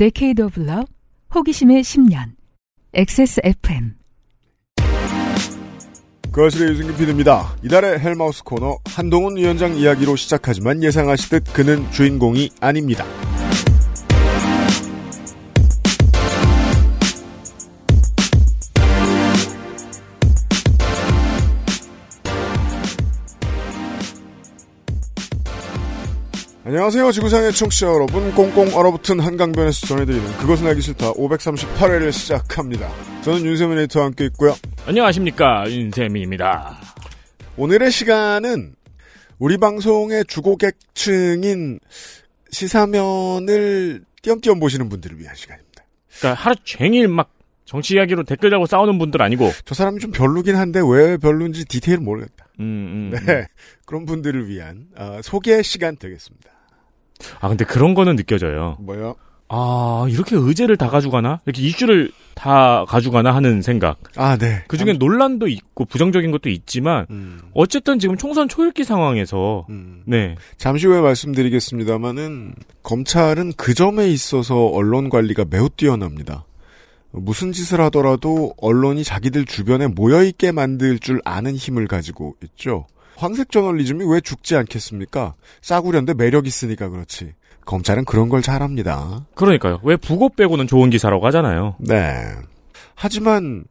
Decade of 호기심의 10년, XSFM. 거실의 유승균 PD입니다. 이달의 헬마우스 코너 한동훈 위원장 이야기로 시작하지만 예상하시듯 그는 주인공이 아닙니다. 안녕하세요. 지구상의 청취자 여러분. 꽁꽁 얼어붙은 한강변에서 전해드리는 그것은 알기 싫다 538회를 시작합니다. 저는 윤세민 에이터와 함께 있고요. 안녕하십니까 윤세민입니다. 오늘의 시간은 우리 방송의 주고객층인 시사면을 띄엄띄엄 보시는 분들을 위한 시간입니다. 그러니까 하루 종일 막 정치 이야기로 댓글 달고 싸우는 분들 아니고 저 사람이 좀 별로긴 한데 왜 별론지 디테일 모르겠다. 음, 음, 음. 네. 그런 분들을 위한 어, 소개 시간 되겠습니다. 아 근데 그런 거는 느껴져요. 뭐요? 아 이렇게 의제를 다 가져가나 이렇게 이슈를 다 가져가나 하는 생각. 아, 네. 그 중에 논란도 있고 부정적인 것도 있지만 음, 어쨌든 지금 총선 초읽기 상황에서 음. 네 잠시 후에 말씀드리겠습니다만은 검찰은 그 점에 있어서 언론 관리가 매우 뛰어납니다. 무슨 짓을 하더라도 언론이 자기들 주변에 모여있게 만들 줄 아는 힘을 가지고 있죠. 황색 저널리즘이 왜 죽지 않겠습니까? 싸구려인데 매력 있으니까 그렇지. 검찰은 그런 걸 잘합니다. 그러니까요. 왜 부고 빼고는 좋은 기사라고 하잖아요. 네. 하지만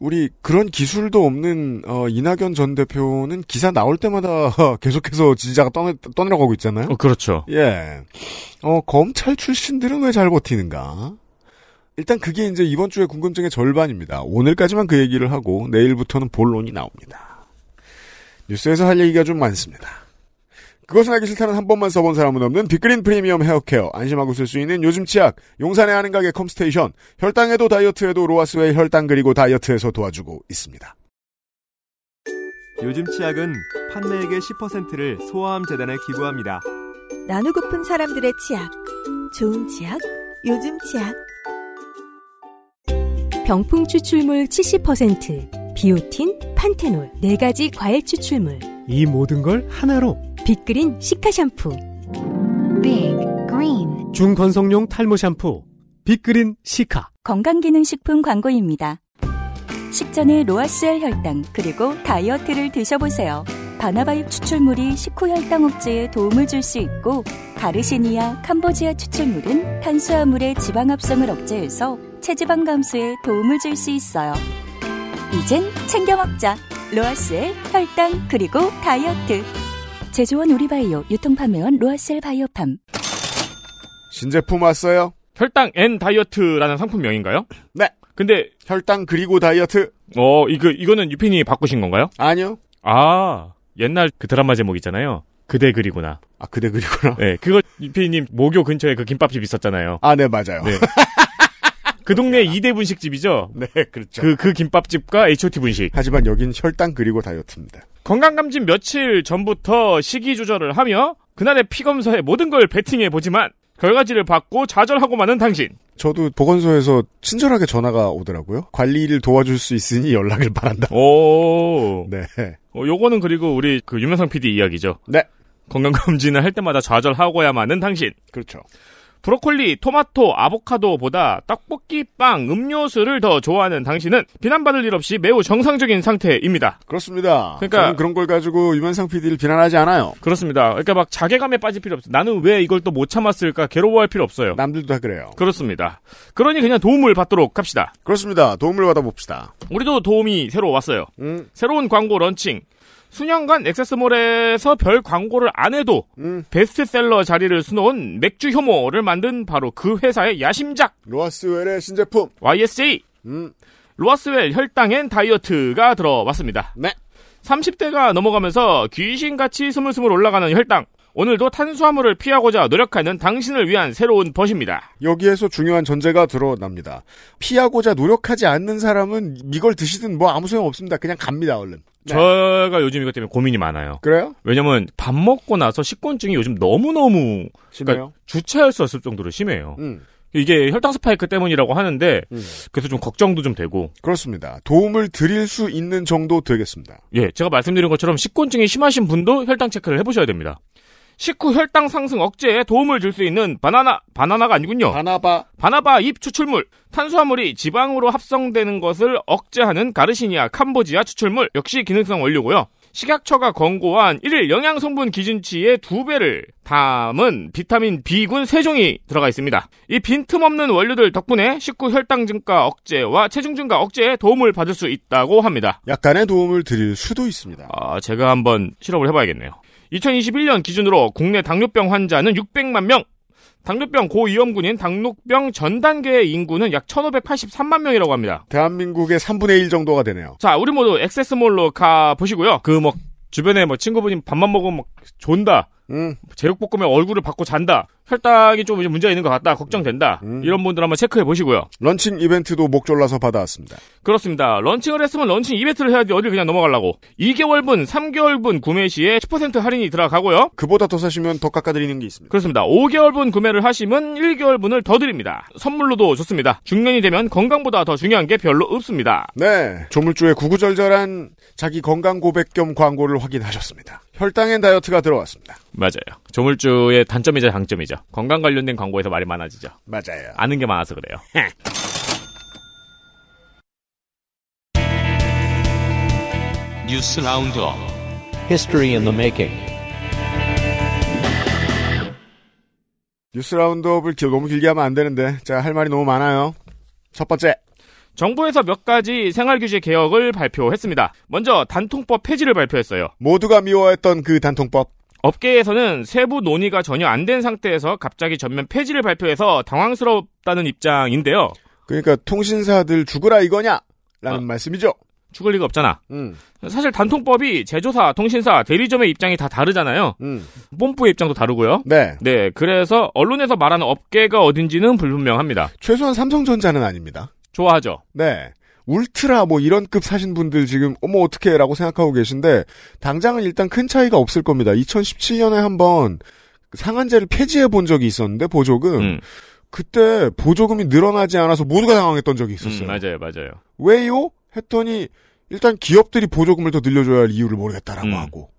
우리 그런 기술도 없는 어, 이낙연 전 대표는 기사 나올 때마다 계속해서 지지자가 떠내, 떠내려가고 있잖아요. 어, 그렇죠. 예. 어, 검찰 출신들은 왜 잘 버티는가? 일단 그게 이제 이번 주의 궁금증의 절반입니다. 오늘까지만 그 얘기를 하고 내일부터는 본론이 나옵니다. 뉴스에서 할 얘기가 좀 많습니다. 그것은 알기 싫다는 한 번만 써본 사람은 없는 빅그린 프리미엄 헤어케어 안심하고 쓸 수 있는 요즘 치약 용산의 아는 가게 컴스테이션 혈당에도 다이어트에도 로아스웰 혈당 그리고 다이어트에서 도와주고 있습니다. 요즘 치약은 판매액의 10%를 소아암 재단에 기부합니다. 나누고픈 사람들의 치약. 좋은 치약, 요즘 치약. 병풀 추출물 70%, 비오틴, 판테놀, 4가지 과일 추출물, 이 모든 걸 하나로 빅그린 시카 샴푸. Big Green 중건성용 탈모 샴푸 빅그린 시카 건강기능식품 광고입니다. 식전에 로아스웰 혈당 그리고 다이어트를 드셔보세요. 바나바잎 추출물이 식후 혈당 억제에 도움을 줄 수 있고 가르시니아, 캄보지아 추출물은 탄수화물의 지방 합성을 억제해서 체지방 감소에 도움을 줄 수 있어요. 이젠 챙겨 먹자. 로아스엘 혈당 그리고 다이어트. 제조원 우리바이오 유통판매원 로아스엘 바이오팜. 신제품 왔어요? 혈당 N 다이어트라는 상품명인가요? 네. 근데 혈당 그리고 다이어트 어 이거 이거는 유핀이 바꾸신 건가요? 아니요. 아 옛날 그 드라마 제목 있잖아요. 그대 그리구나. 아 그대 그리구나. 네, 그거 유피님 모교 근처에 그 김밥집 있었잖아요. 아 네 맞아요. 네. 그 동네 2대 분식집이죠. 네 그렇죠. 그 그 김밥집과 H.O.T 분식. 하지만 여긴 혈당 그리고 다이어트입니다. 건강검진 며칠 전부터 식이 조절을 하며 그날의 피 검사에 모든 걸 베팅해 보지만 결과지를 받고 좌절하고 마는 당신. 저도 보건소에서 친절하게 전화가 오더라고요. 관리를 도와줄 수 있으니 연락을 바란다. 오. 네. 어, 요거는 그리고 우리 그 유명상 PD 이야기죠. 네. 건강검진을 할 때마다 좌절하고야 마는 당신. 그렇죠. 브로콜리, 토마토, 아보카도보다 떡볶이, 빵, 음료수를 더 좋아하는 당신은 비난받을 일 없이 매우 정상적인 상태입니다. 그렇습니다. 그러니까- 저는 그런 걸 가지고 유면상 PD를 비난하지 않아요. 그렇습니다. 그러니까 막 자괴감에 빠질 필요 없어요. 나는 왜 이걸 또 못 참았을까 괴로워할 필요 없어요. 남들도 다 그래요. 그렇습니다. 그러니 그냥 도움을 받도록 합시다. 그렇습니다. 도움을 받아봅시다. 우리도 도움이 새로 왔어요. 음, 새로운 광고 런칭. 수년간 액세스몰에서 별 광고를 안 해도 음. 베스트셀러 자리를 수놓은 맥주 효모를 만든 바로 그 회사의 야심작 로아스웰의 신제품. YSJ 음, 로아스웰 혈당엔 다이어트가 들어왔습니다. 네. 30대가 넘어가면서 귀신같이 스물스물 올라가는 혈당. 오늘도 탄수화물을 피하고자 노력하는 당신을 위한 새로운 벗입니다. 여기에서 중요한 전제가 드러납니다. 피하고자 노력하지 않는 사람은 이걸 드시든 뭐 아무 소용 없습니다. 그냥 갑니다, 얼른. 네. 제가 요즘 이것 때문에 고민이 많아요. 그래요? 왜냐면 밥 먹고 나서 식곤증이 요즘 너무너무 심해요? 그러니까 주체할 수 없을 정도로 심해요. 음, 이게 혈당 스파이크 때문이라고 하는데 음. 그래서 좀 걱정도 좀 되고 그렇습니다. 도움을 드릴 수 있는 정도 되겠습니다. 예 제가 말씀드린 것처럼 식곤증이 심하신 분도 혈당 체크를 해보셔야 됩니다. 식후 혈당 상승 억제에 도움을 줄 수 있는 바나나 바나나가 아니군요. 바나바 바나바 잎 추출물. 탄수화물이 지방으로 합성되는 것을 억제하는 가르시니아 캄보지아 추출물 역시 기능성 원료고요. 식약처가 권고한 1일 영양 성분 기준치의 두 배를 담은 비타민 B군 세 종이 들어가 있습니다. 이 빈틈없는 원료들 덕분에 식후 혈당 증가 억제와 체중 증가 억제에 도움을 받을 수 있다고 합니다. 약간의 도움을 드릴 수도 있습니다. 아, 제가 한번 실험을 해봐야겠네요. 2021년 기준으로 국내 당뇨병 환자는 600만 명. 당뇨병 고위험군인 당뇨병 전 단계의 인구는 약 1,583만 명이라고 합니다. 대한민국의 3분의 1 정도가 되네요. 자, 우리 모두 액세스몰로 가 보시고요. 그 뭐 주변에 뭐 친구분이 밥만 먹으면 막 존다. 음, 제육볶음에 얼굴을 박고 잔다. 혈당이 좀 이제 문제가 있는 것 같다. 걱정된다. 음. 이런 분들 한번 체크해 보시고요. 런칭 이벤트도 목 졸라서 받아왔습니다. 그렇습니다. launching을 했으면 런칭 이벤트를 해야지 어딜 그냥 넘어가려고. 2개월분, 3개월분 구매 시에 10% 할인이 들어가고요. 그보다 더 사시면 더 깎아드리는 게 있습니다. 그렇습니다. 5개월분 구매를 하시면 1개월분을 더 드립니다. 선물로도 좋습니다. 중년이 되면 건강보다 더 중요한 게 별로 없습니다. 네, 조물주의 구구절절한 자기 건강 고백 겸 광고를 확인하셨습니다. 혈당엔 다이어트가 들어왔습니다. 맞아요. 조물주의 단점이자 장점이죠. 건강 관련된 광고에서 말이 많아지죠. 맞아요. 아는 게 많아서 그래요. 뉴스 roundup History in the making. 뉴스 roundup을 기- 너무 길게 하면 안 되는데, 자, 할 말이 너무 많아요. 첫 번째, 정부에서 몇 가지 생활규제 개혁을 발표했습니다. 먼저 단통법 폐지를 발표했어요. 모두가 미워했던 그 단통법. 업계에서는 세부 논의가 전혀 안 된 상태에서 갑자기 전면 폐지를 발표해서 당황스럽다는 입장인데요. 그러니까 통신사들 죽으라 이거냐? 라는 어. 말씀이죠. 죽을 리가 없잖아. 음, 사실 단통법이 제조사, 통신사, 대리점의 입장이 다 다르잖아요. 음. 뽐뿌의 입장도 다르고요. 네. 네, 그래서 언론에서 말하는 업계가 어딘지는 불분명합니다. 최소한 삼성전자는 아닙니다. 좋아하죠. 네. 울트라 뭐 이런 급 사신 분들 지금 어머 어떻게 라고 생각하고 계신데 당장은 일단 큰 차이가 없을 겁니다. 2017년에 한번 상한제를 폐지해 본 적이 있었는데 보조금 음, 그때 보조금이 늘어나지 않아서 모두가 당황했던 적이 있었어요. 음, 맞아요, 맞아요. 왜요? 했더니 일단 기업들이 보조금을 더 늘려줘야 할 이유를 모르겠다라고 음. 하고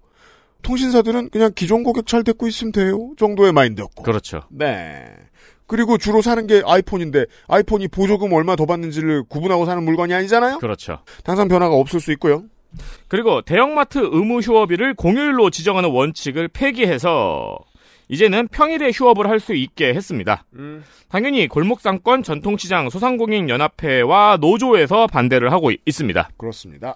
통신사들은 그냥 기존 고객 잘 됐고 있으면 돼요 정도의 마인드였고 그렇죠. 네. 그리고 주로 사는 게 아이폰인데 아이폰이 보조금 얼마 더 받는지를 구분하고 사는 물건이 아니잖아요. 그렇죠. 당장 변화가 없을 수 있고요. 그리고 대형마트 의무 휴업일을 공휴일로 지정하는 원칙을 폐기해서 이제는 평일에 휴업을 할 수 있게 했습니다. 당연히 골목상권 전통시장 소상공인연합회와 노조에서 반대를 하고 있- 있습니다. 그렇습니다.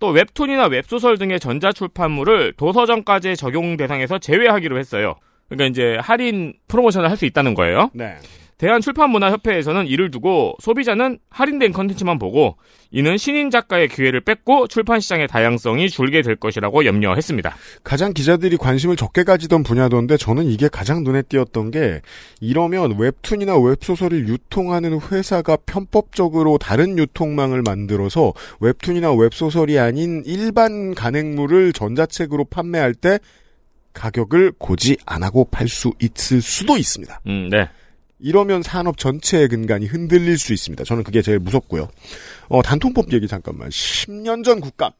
또 웹툰이나 웹소설 등의 전자출판물을 도서점까지 적용 대상에서 제외하기로 했어요. 그러니까 이제 할인 프로모션을 할 수 있다는 거예요. 네. 대한출판문화협회에서는 이를 두고 소비자는 할인된 컨텐츠만 보고 이는 신인 작가의 기회를 뺏고 출판 시장의 다양성이 줄게 될 것이라고 염려했습니다. 가장 기자들이 관심을 적게 가지던 분야던데 저는 이게 가장 눈에 띄었던 게 이러면 웹툰이나 웹소설을 유통하는 회사가 편법적으로 다른 유통망을 만들어서 웹툰이나 웹소설이 아닌 일반 간행물을 전자책으로 판매할 때 가격을 고지 안 하고 팔 수 있을 수도 있습니다. 음, 네. 이러면 산업 전체의 근간이 흔들릴 수 있습니다. 저는 그게 제일 무섭고요. 어, 단통법 얘기 잠깐만. 10년 전 국감.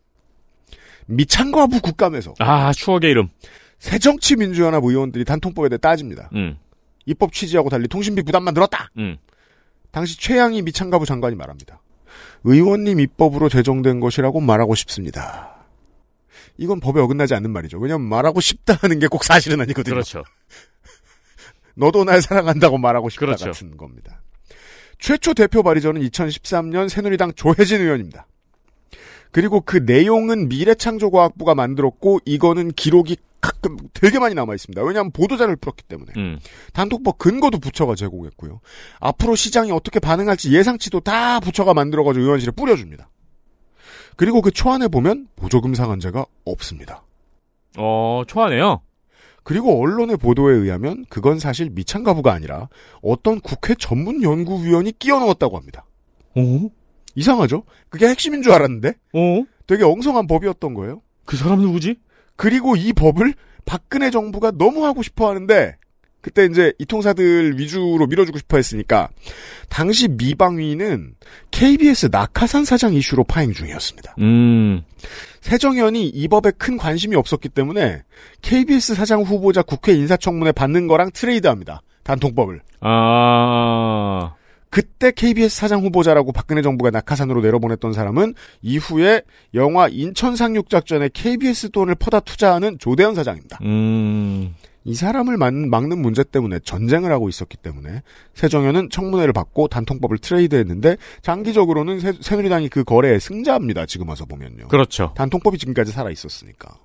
미창과부 국감에서 아, 추억의 이름. 새정치민주연합 의원들이 단통법에 대해 따집니다. 음, 입법 취지하고 달리 통신비 부담만 들었다. 음. 당시 최양희 미창가부 장관이 말합니다. 의원님 입법으로 제정된 것이라고 말하고 싶습니다. 이건 법에 어긋나지 않는 말이죠. 왜냐하면 말하고 싶다는 게 꼭 사실은 아니거든요. 그렇죠. 너도 날 사랑한다고 말하고 싶다 그렇죠. 같은 겁니다. 최초 대표 발의자는 2013년 새누리당 조혜진 의원입니다. 그리고 그 내용은 미래창조과학부가 만들었고 이거는 기록이 가끔 되게 많이 남아 있습니다. 왜냐하면 보도자를 풀었기 때문에. 음. 단독법 근거도 부처가 제공했고요. 앞으로 시장이 어떻게 반응할지 예상치도 다 부처가 만들어가지고 의원실에 뿌려줍니다. 그리고 그 초안에 보면 보조금 상한제가 없습니다. 어, 초하네요. 그리고 언론의 보도에 의하면 그건 사실 미창 가부가 아니라 어떤 국회 전문 연구위원이 끼워 넣었다고 합니다. 오? 이상하죠? 그게 핵심인 줄 알았는데 오? 되게 엉성한 법이었던 거예요. 그 사람 누구지? 그리고 이 법을 박근혜 정부가 너무 하고 싶어 하는데 그때 이제 이 통사들 위주로 밀어주고 싶어 했으니까 당시 미방위는 KBS 낙하산 사장 이슈로 파행 중이었습니다. 음. 세정연이 이 법에 큰 관심이 없었기 때문에 KBS 사장 후보자 국회 인사청문회 받는 거랑 트레이드합니다. 단통법을. 아. 그때 KBS 사장 후보자라고 박근혜 정부가 낙하산으로 내려보냈던 사람은 이후에 영화 인천 상륙작전에 KBS 돈을 퍼다 투자하는 조대현 사장입니다. 음. 이 사람을 막, 막는 문제 때문에 전쟁을 하고 있었기 때문에 세정연은 청문회를 받고 단통법을 트레이드했는데 장기적으로는 새, 새누리당이 그 거래의 승자입니다. 지금 와서 보면요. 그렇죠. 단통법이 지금까지 살아 있었으니까.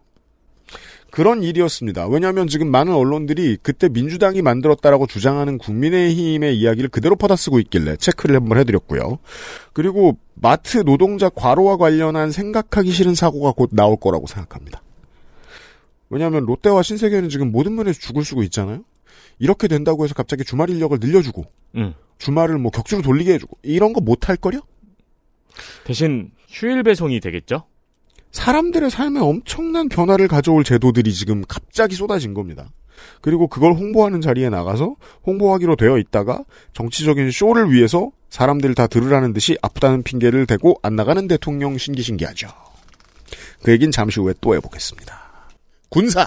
그런 일이었습니다. 왜냐하면 지금 많은 언론들이 그때 민주당이 만들었다라고 주장하는 국민의힘의 이야기를 그대로 퍼다 쓰고 있길래 체크를 한번 해드렸고요. 그리고 마트 노동자 과로와 관련한 생각하기 싫은 사고가 곧 나올 거라고 생각합니다. 왜냐하면 롯데와 신세계는 지금 모든 면에서 죽을 쓰고 있잖아요. 이렇게 된다고 해서 갑자기 주말 인력을 늘려주고 음. 주말을 뭐 격주로 돌리게 해주고 이런 거 못할 거려? 대신 휴일 배송이 되겠죠? 사람들의 삶에 엄청난 변화를 가져올 제도들이 지금 갑자기 쏟아진 겁니다. 그리고 그걸 홍보하는 자리에 나가서 홍보하기로 되어 있다가 정치적인 쇼를 위해서 사람들 다 들으라는 듯이 아프다는 핑계를 대고 안 나가는 대통령 신기신기하죠. 그 얘기는 잠시 후에 또 해보겠습니다. 군사!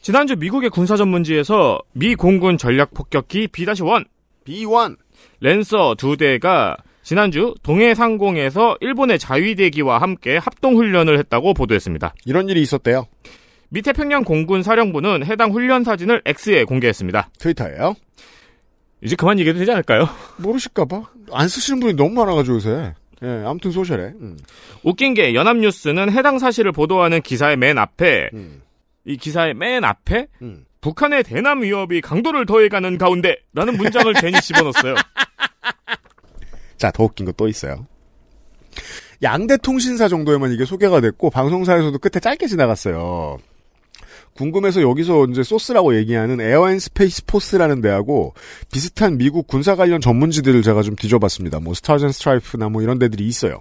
지난주 미국의 군사 전문지에서 미 공군 전략 폭격기 B-1 B1 랜서 두 대가 지난주 동해 상공에서 일본의 자위대기와 함께 합동 훈련을 했다고 보도했습니다. 이런 일이 있었대요. 미 태평양 공군 사령부는 해당 훈련 사진을 X에 공개했습니다. 트위터예요. 이제 그만 얘기해도 되지 않을까요? 모르실까봐. 안 쓰시는 분이 너무 많아가지고 요새. 예, 아무튼 소셜에. 음. 웃긴 게 연합뉴스는 해당 사실을 보도하는 기사의 맨 앞에 음. 이 기사의 맨 앞에 음. 북한의 대남 위협이 강도를 더해가는 가운데라는 문장을 괜히 집어넣었어요. 자, 더 웃긴 거 또 있어요. 양대 통신사 정도에만 이게 소개가 됐고 방송사에서도 끝에 짧게 지나갔어요. 궁금해서 여기서 이제 소스라고 얘기하는 Air and Space Forces라는 데하고 비슷한 미국 군사 관련 전문지들을 제가 좀 뒤져봤습니다. 뭐 Stars Stripe나 뭐 이런 데들이 있어요.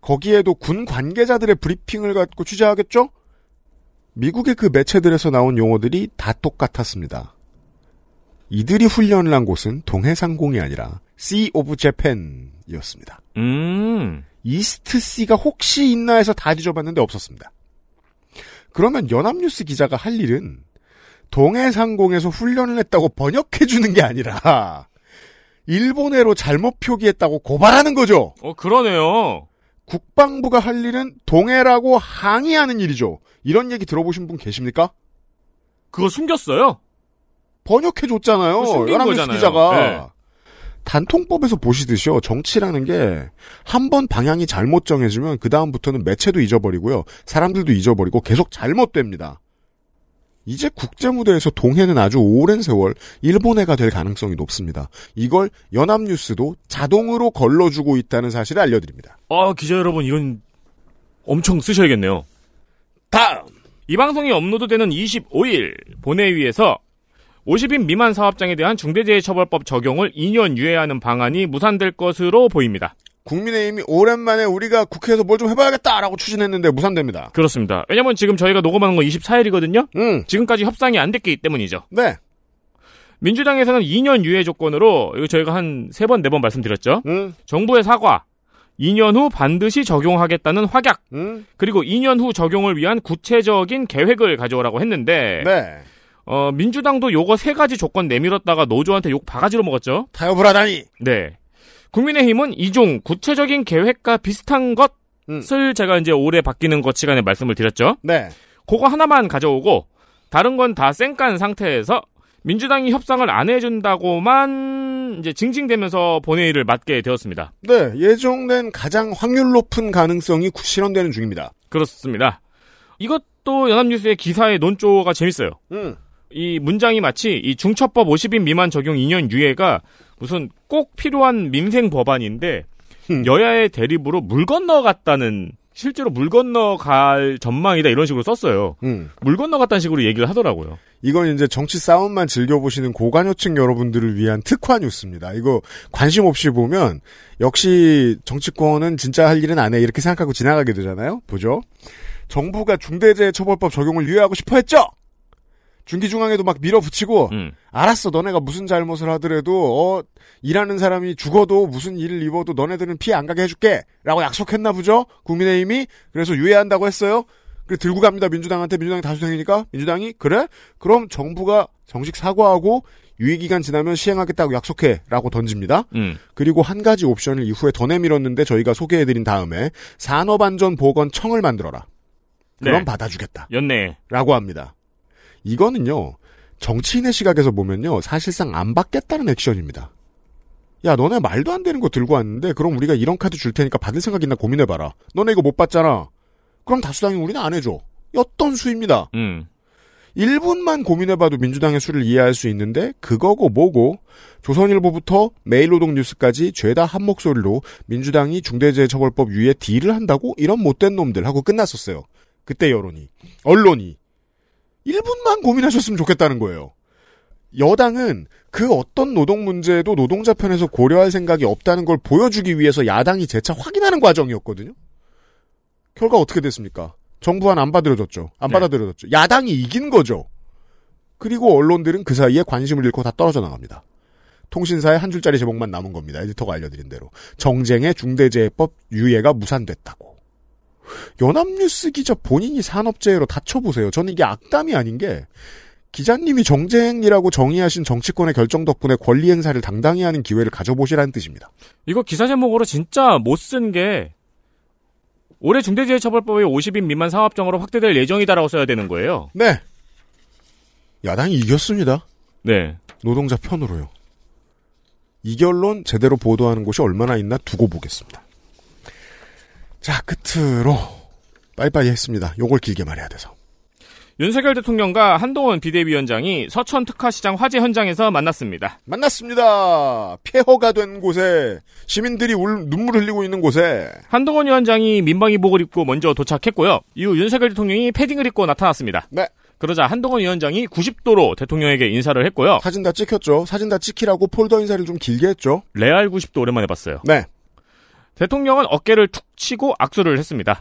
거기에도 군 관계자들의 브리핑을 갖고 취재하겠죠? 미국의 그 매체들에서 나온 용어들이 다 똑같았습니다. 이들이 훈련을 한 곳은 동해상공이 아니라 Sea of Japan이었습니다. 음. East Sea가 혹시 있나 해서 다 뒤져봤는데 없었습니다. 그러면 연합뉴스 기자가 할 일은 동해상공에서 훈련을 했다고 번역해 주는 게 아니라 일본해로 잘못 표기했다고 고발하는 거죠. 어, 그러네요. 국방부가 할 일은 동해라고 항의하는 일이죠. 이런 얘기 들어보신 분 계십니까? 그거 숨겼어요. 번역해 줬잖아요. 그거 숨긴 연합뉴스 거잖아요. 기자가. 네. 단통법에서 보시듯이요. 정치라는 게 한 번 방향이 잘못 정해지면 그 다음부터는 매체도 잊어버리고요. 사람들도 잊어버리고 계속 잘못됩니다. 이제 국제무대에서 동해는 아주 오랜 세월 일본해가 될 가능성이 높습니다. 이걸 연합뉴스도 자동으로 걸러주고 있다는 사실을 알려드립니다. 아, 기자 여러분, 이건 엄청 쓰셔야겠네요. 다음! 이 방송이 업로드되는 25일 본회의에서 50인 미만 사업장에 대한 중대재해처벌법 적용을 2년 유예하는 방안이 무산될 것으로 보입니다. 국민의힘이 오랜만에 우리가 국회에서 뭘 좀 해봐야겠다라고 추진했는데 무산됩니다. 그렇습니다. 왜냐면 지금 저희가 녹음하는 건 24일이거든요? 음. 지금까지 협상이 안 됐기 때문이죠. 네. 민주당에서는 2년 유예 조건으로, 이거 저희가 한 3번, 4번 말씀드렸죠? 음. 정부의 사과, 2년 후 반드시 적용하겠다는 확약, 음. 그리고 2년 후 적용을 위한 구체적인 계획을 가져오라고 했는데, 네. 어, 민주당도 요거 세 가지 조건 내밀었다가 노조한테 욕 바가지로 먹었죠? 타협을 하다니! 네. 국민의힘은 이중 구체적인 계획과 비슷한 것을 제가 이제 올해 바뀌는 것 시간에 말씀을 드렸죠? 네. 그거 하나만 가져오고, 다른 건 다 쌩깐 상태에서 민주당이 협상을 안 해준다고만 이제 징징대면서 본회의를 맡게 되었습니다. 네. 예정된 가장 확률 높은 가능성이 구- 실현되는 중입니다. 그렇습니다. 이것도 연합뉴스의 기사의 논조가 재밌어요. 음. 이 문장이 마치 이 중처법 50인 미만 적용 2년 유예가 무슨 꼭 필요한 민생 법안인데 여야의 대립으로 물 건너갔다는 실제로 물 건너갈 전망이다 이런 식으로 썼어요. 음. 물 건너갔다는 식으로 얘기를 하더라고요. 이건 이제 정치 싸움만 즐겨보시는 고관여층 여러분들을 위한 특화 뉴스입니다. 이거 관심 없이 보면 역시 정치권은 진짜 할 일은 안 해 이렇게 생각하고 지나가게 되잖아요. 보죠. 정부가 중대재해처벌법 적용을 유예하고 싶어 했죠? 중기중앙에도 막 밀어붙이고 음. 알았어 너네가 무슨 잘못을 하더라도 어 일하는 사람이 죽어도 무슨 일을 입어도 너네들은 피해 안 가게 해줄게. 라고 약속했나 보죠? 국민의힘이? 그래서 유예한다고 했어요? 그래 들고 갑니다 민주당한테. 민주당이 다수당이니까. 민주당이? 그래? 그럼 정부가 정식 사과하고 유예기간 지나면 시행하겠다고 약속해 라고 던집니다. 음. 그리고 한 가지 옵션을 이후에 더 내밀었는데 저희가 소개해드린 다음에 산업안전보건청을 만들어라. 그럼 네. 받아주겠다. 연내. 라고 합니다. 이거는요, 정치인의 시각에서 보면요, 사실상 안 받겠다는 액션입니다. 야, 너네 말도 안 되는 거 들고 왔는데, 그럼 우리가 이런 카드 줄 테니까 받을 생각 있나 고민해봐라. 너네 이거 못 받잖아. 그럼 다수당이 우리는 안 해줘. 였던 수입니다. 음. 1분만 고민해봐도 민주당의 수를 이해할 수 있는데, 그거고 뭐고, 조선일보부터 매일노동뉴스까지 죄다 한 목소리로 민주당이 중대재해처벌법 위에 딜을 한다고 이런 못된 놈들 하고 끝났었어요. 그때 여론이. 언론이. 1분만 고민하셨으면 좋겠다는 거예요. 여당은 그 어떤 노동 문제도 노동자 편에서 고려할 생각이 없다는 걸 보여주기 위해서 야당이 재차 확인하는 과정이었거든요. 결과 어떻게 됐습니까? 정부안 안 받아들여졌죠. 안 네. 받아들여졌죠. 야당이 이긴 거죠. 그리고 언론들은 그 사이에 관심을 잃고 다 떨어져 나갑니다. 통신사에 한 줄짜리 제목만 남은 겁니다. 에디터가 알려드린 대로. 정쟁의 중대재해법 유예가 무산됐다고. 연합뉴스 기자 본인이 산업재해로 다쳐보세요. 저는 이게 악담이 아닌 게 기자님이 정쟁이라고 정의하신 정치권의 결정 덕분에 권리 행사를 당당히 하는 기회를 가져보시라는 뜻입니다. 이거 기사 제목으로 진짜 못 쓴 게 올해 중대재해처벌법이 50인 미만 상업정으로 확대될 예정이다라고 써야 되는 거예요. 네. 야당이 이겼습니다. 네. 노동자 편으로요. 이 결론 제대로 보도하는 곳이 얼마나 있나 두고 보겠습니다. 자, 끝으로 빨리빨리 했습니다. 요걸 길게 말해야 돼서. 윤석열 대통령과 한동훈 비대위원장이 서천 특화시장 화재 현장에서 만났습니다. 만났습니다. 폐허가 된 곳에 시민들이 울, 눈물 흘리고 있는 곳에 한동훈 위원장이 민방위복을 입고 먼저 도착했고요. 이후 윤석열 대통령이 패딩을 입고 나타났습니다. 네. 그러자 한동훈 위원장이 90도로 대통령에게 인사를 했고요. 사진 다 찍혔죠. 사진 다 찍히라고 폴더 인사를 좀 길게 했죠. 레알 90도 오랜만에 봤어요. 네. 대통령은 어깨를 툭 치고 악수를 했습니다.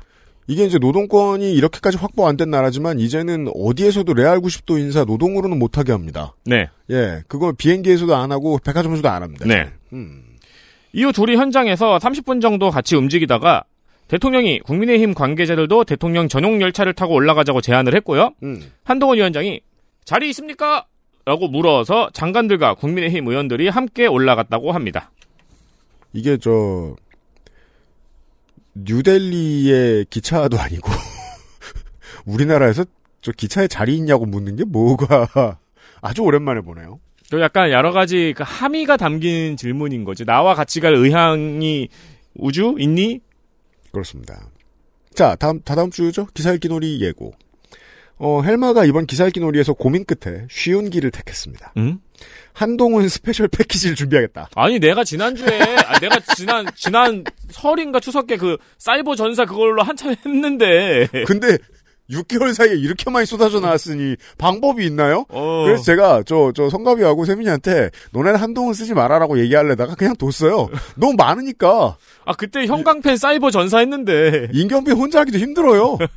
이게 이제 노동권이 이렇게까지 확보 안 된 나라지만 이제는 어디에서도 레알 90도 인사 노동으로는 못하게 합니다. 네. 예, 그거 비행기에서도 안 하고 백화점에서도 안 합니다. 네. 음. 이후 둘이 현장에서 30분 정도 같이 움직이다가 대통령이 국민의힘 관계자들도 대통령 전용 열차를 타고 올라가자고 제안을 했고요. 음. 한동훈 위원장이 자리 있습니까? 라고 물어서 장관들과 국민의힘 의원들이 함께 올라갔다고 합니다. 이게 저 뉴델리의 기차도 아니고 우리나라에서 저 기차에 자리 있냐고 묻는 게 뭐가 아주 오랜만에 보네요. 또 약간 여러 가지 그 함의가 담긴 질문인 거지. 나와 같이 갈 의향이 우주 있니? 그렇습니다. 자, 다음 다다음 주죠. 기사 읽기 놀이 예고. 어, 헬마가 이번 기사 읽기 놀이에서 고민 끝에 쉬운 길을 택했습니다. 응? 한동훈 special 패키지를 준비하겠다. 아니 내가 지난주에 아, 내가 지난 지난 설인가 추석에 그 사이버 전사 그걸로 한참 했는데 근데 6개월 사이에 이렇게 많이 쏟아져 나왔으니 방법이 있나요? 어. 그래서 제가 저, 저 성가비하고 세민이한테 너네는 한동훈 쓰지 말아라고 얘기하려다가 그냥 뒀어요. 너무 많으니까. 아 그때 형광펜 사이버 전사 했는데 인경비 혼자 하기도 힘들어요.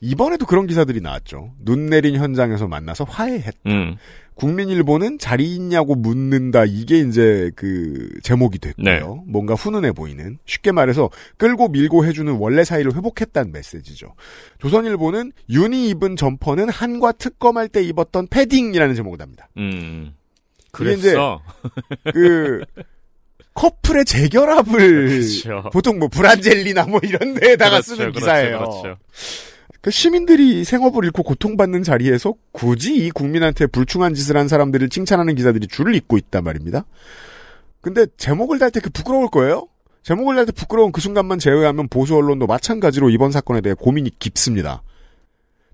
이번에도 그런 기사들이 나왔죠. 눈 내린 현장에서 만나서 화해했다. 음. 국민일보는 자리 있냐고 묻는다. 이게 이제 그 제목이 됐고요. 네. 뭔가 훈훈해 보이는 쉽게 말해서 끌고 밀고 해주는 원래 사이를 회복했다는 메시지죠. 조선일보는 윤이 입은 점퍼는 한과 특검할 때 입었던 패딩이라는 제목을 답니다. 음. 그게 이제 그랬어. 그 커플의 재결합을 그렇죠. 보통 뭐 브란젤리나 뭐 이런 데에다가 그렇죠, 쓰는 그렇죠, 기사예요. 그렇죠. 그 시민들이 생업을 잃고 고통받는 자리에서 굳이 이 국민한테 불충한 짓을 한 사람들을 칭찬하는 기사들이 줄을 잇고 있단 말입니다. 근데 제목을 달 때 그 부끄러울 거예요? 제목을 달 때 부끄러운 그 순간만 제외하면 보수 언론도 마찬가지로 이번 사건에 대해 고민이 깊습니다.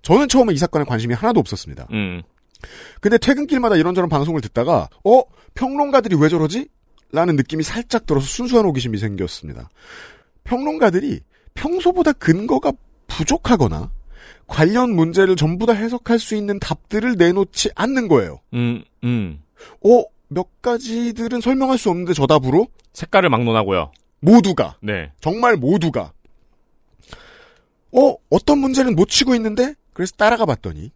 저는 처음에 이 사건에 관심이 하나도 없었습니다. 음. 근데 퇴근길마다 이런저런 방송을 듣다가 어 평론가들이 왜 저러지? 라는 느낌이 살짝 들어서 순수한 호기심이 생겼습니다. 평론가들이 평소보다 근거가 부족하거나 관련 문제를 전부 다 해석할 수 있는 답들을 내놓지 않는 거예요. 음. 음. 어, 몇 가지들은 설명할 수 없는데 저 답으로 색깔을 막론하고요. 모두가 네. 정말 모두가 어, 어떤 문제는 못 치고 있는데 그래서 따라가 봤더니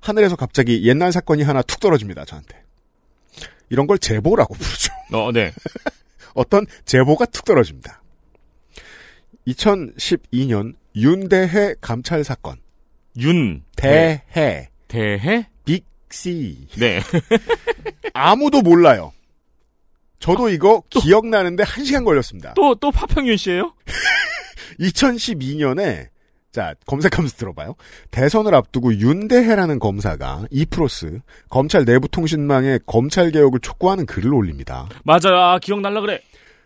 하늘에서 갑자기 옛날 사건이 하나 툭 떨어집니다, 저한테. 이런 걸 제보라고 부르죠. 어, 네. 어떤 제보가 툭 떨어집니다. 2012년 윤대해 감찰 사건. 윤. 대해. 대해? 빅C. 네. 아무도 몰라요. 저도 이거 기억나는데 한 시간 걸렸습니다. 또, 또 파평윤 씨예요 2012년에 자 검색하면서 들어봐요. 대선을 앞두고 윤대해라는 검사가 이프로스 검찰 내부 통신망에 검찰 개혁을 촉구하는 글을 올립니다. 맞아요. 아, 기억날라 그래.